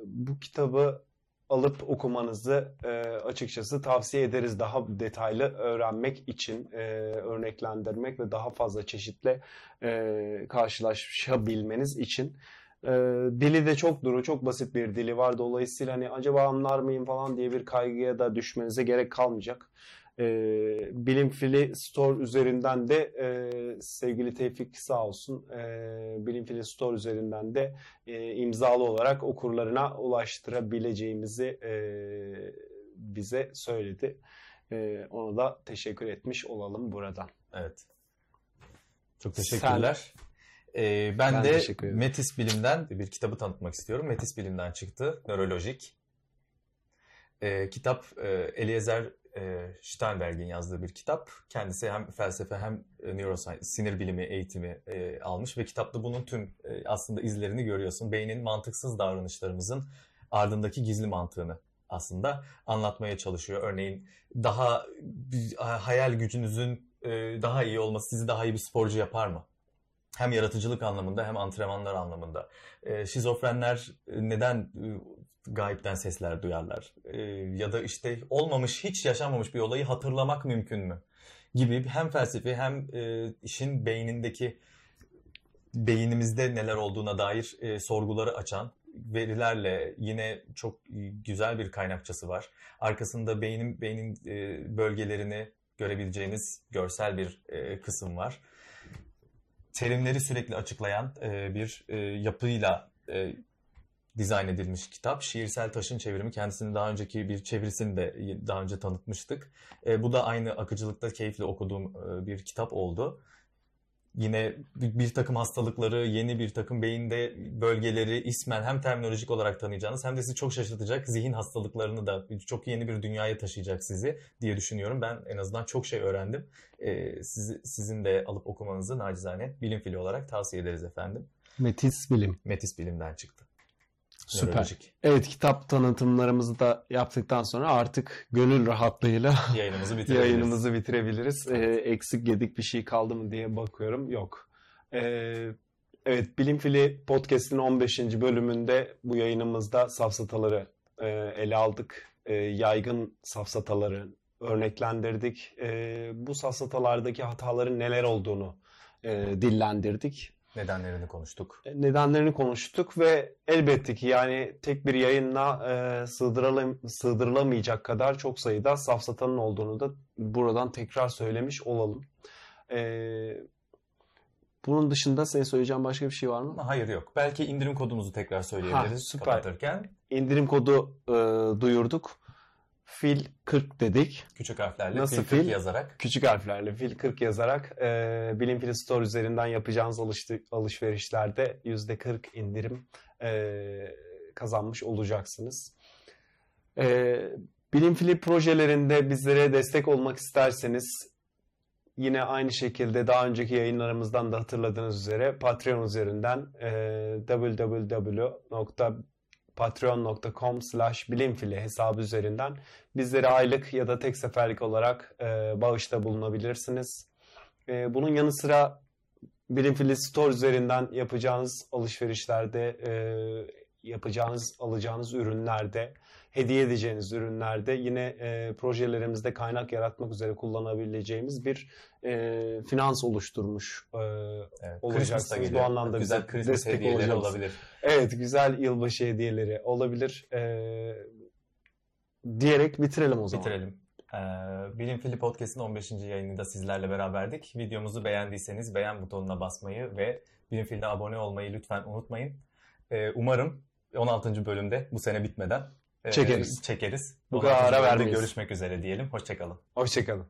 bu kitabı alıp okumanızı e, açıkçası tavsiye ederiz daha detaylı öğrenmek için e, örneklendirmek ve daha fazla çeşitle e, karşılaşabilmeniz için. E, dili de çok duru, çok basit bir dili var. Dolayısıyla hani acaba anlar mıyım falan diye bir kaygıya da düşmenize gerek kalmayacak. E, Bilim Fili Store üzerinden de e, sevgili Tevfik sağ olsun e, Bilim Fili Store üzerinden de e, imzalı olarak okurlarına ulaştırabileceğimizi e, bize söyledi. E, ona da teşekkür etmiş olalım buradan. Evet. Çok teşekkürler. Sen, ee, ben, ben de Metis Bilim'den bir kitabı tanıtmak istiyorum. Metis Bilim'den çıktı. Nörolojik. Ee, kitap e, Eliezer e, Steinberg'in yazdığı bir kitap. Kendisi hem felsefe hem e, neuroscience, sinir bilimi eğitimi e, almış ve kitapta bunun tüm e, aslında izlerini görüyorsun. Beynin mantıksız davranışlarımızın ardındaki gizli mantığını aslında anlatmaya çalışıyor. Örneğin daha hayal gücünüzün e, daha iyi olması sizi daha iyi bir sporcu yapar mı? Hem yaratıcılık anlamında hem antrenmanlar anlamında. E, şizofrenler neden e, gayipten sesler duyarlar. E, ya da işte olmamış, hiç yaşanmamış bir olayı hatırlamak mümkün mü? Gibi hem felsefi hem e, işin beynindeki beynimizde neler olduğuna dair e, sorguları açan verilerle yine çok güzel bir kaynakçası var. Arkasında beynin beynin bölgelerini görebileceğiniz görsel bir e, kısım var. Terimleri sürekli açıklayan bir yapıyla dizayn edilmiş kitap. Şiirsel Taşın çevirimi. Kendisini daha önceki bir çevirisini de daha önce tanıtmıştık. E, bu da aynı akıcılıkta keyifli okuduğum e, bir kitap oldu. Yine bir, bir takım hastalıkları, yeni bir takım beyinde bölgeleri ismen hem terminolojik olarak tanıyacağınız hem de sizi çok şaşırtacak zihin hastalıklarını da çok yeni bir dünyaya taşıyacak sizi diye düşünüyorum. Ben en azından çok şey öğrendim. E, sizi, sizin de alıp okumanızı nacizane bilim fili olarak tavsiye ederiz efendim. Metis bilim. Metis bilimden çıktı. Süper. Evet kitap tanıtımlarımızı da yaptıktan sonra artık gönül rahatlığıyla Yayınımızı bitirebiliriz. yayınımızı bitirebiliriz. Ee, eksik yedik bir şey kaldı mı diye bakıyorum. Yok. Ee, evet Bilim Fili Podcast'in 15. bölümünde bu yayınımızda safsataları e, ele aldık. E, yaygın safsataları örneklendirdik. E, bu safsatalardaki hataların neler olduğunu e, dillendirdik. Nedenlerini konuştuk. nedenlerini konuştuk ve elbette ki yani tek bir yayınla e, sığdırılam sığdırılamayacak kadar çok sayıda safsatanın olduğunu da buradan tekrar söylemiş olalım. E, bunun dışında senin söyleyeceğin başka bir şey var mı? Hayır yok. Belki indirim kodumuzu tekrar söyleyebiliriz Ha, süper. kapatırken. İndirim kodu e, duyurduk. Fil 40 dedik. Küçük harflerle Nasıl fil 40 fil? yazarak. Küçük harflerle fil 40 yazarak e, Bilim Fili Store üzerinden yapacağınız alıştı, alışverişlerde %40 indirim e, kazanmış olacaksınız. E, Bilim Fili projelerinde bizlere destek olmak isterseniz yine aynı şekilde daha önceki yayınlarımızdan da hatırladığınız üzere Patreon üzerinden e, www.patreon.com slash bilimfili hesabı üzerinden bizlere aylık ya da tek seferlik olarak e, bağışta bulunabilirsiniz. E, bunun yanı sıra Bilimfili Store üzerinden yapacağınız alışverişlerde, e, yapacağınız, alacağınız ürünlerde, hediye edeceğiniz ürünlerde yine e, projelerimizde kaynak yaratmak üzere kullanabileceğimiz bir e, finans oluşturmuş e, Evet, olacaksınız. Bu anlamda Güzel bize Christmas destek hediyeleri olacağız. olabilir. Evet güzel yılbaşı hediyeleri olabilir. Ee, diyerek bitirelim o zaman. Bitirelim. Ee, Bilim Fili Podcast'ın 15. yayınında sizlerle beraberdik. Videomuzu beğendiyseniz beğen butonuna basmayı ve Bilim Fili'ne abone olmayı lütfen unutmayın. Ee, umarım 16. bölümde bu sene bitmeden e, Çekeriz. çekeriz. Bu 16. kadar ara vermeyiz. Görüşmek üzere diyelim. Hoşçakalın. Hoşçakalın.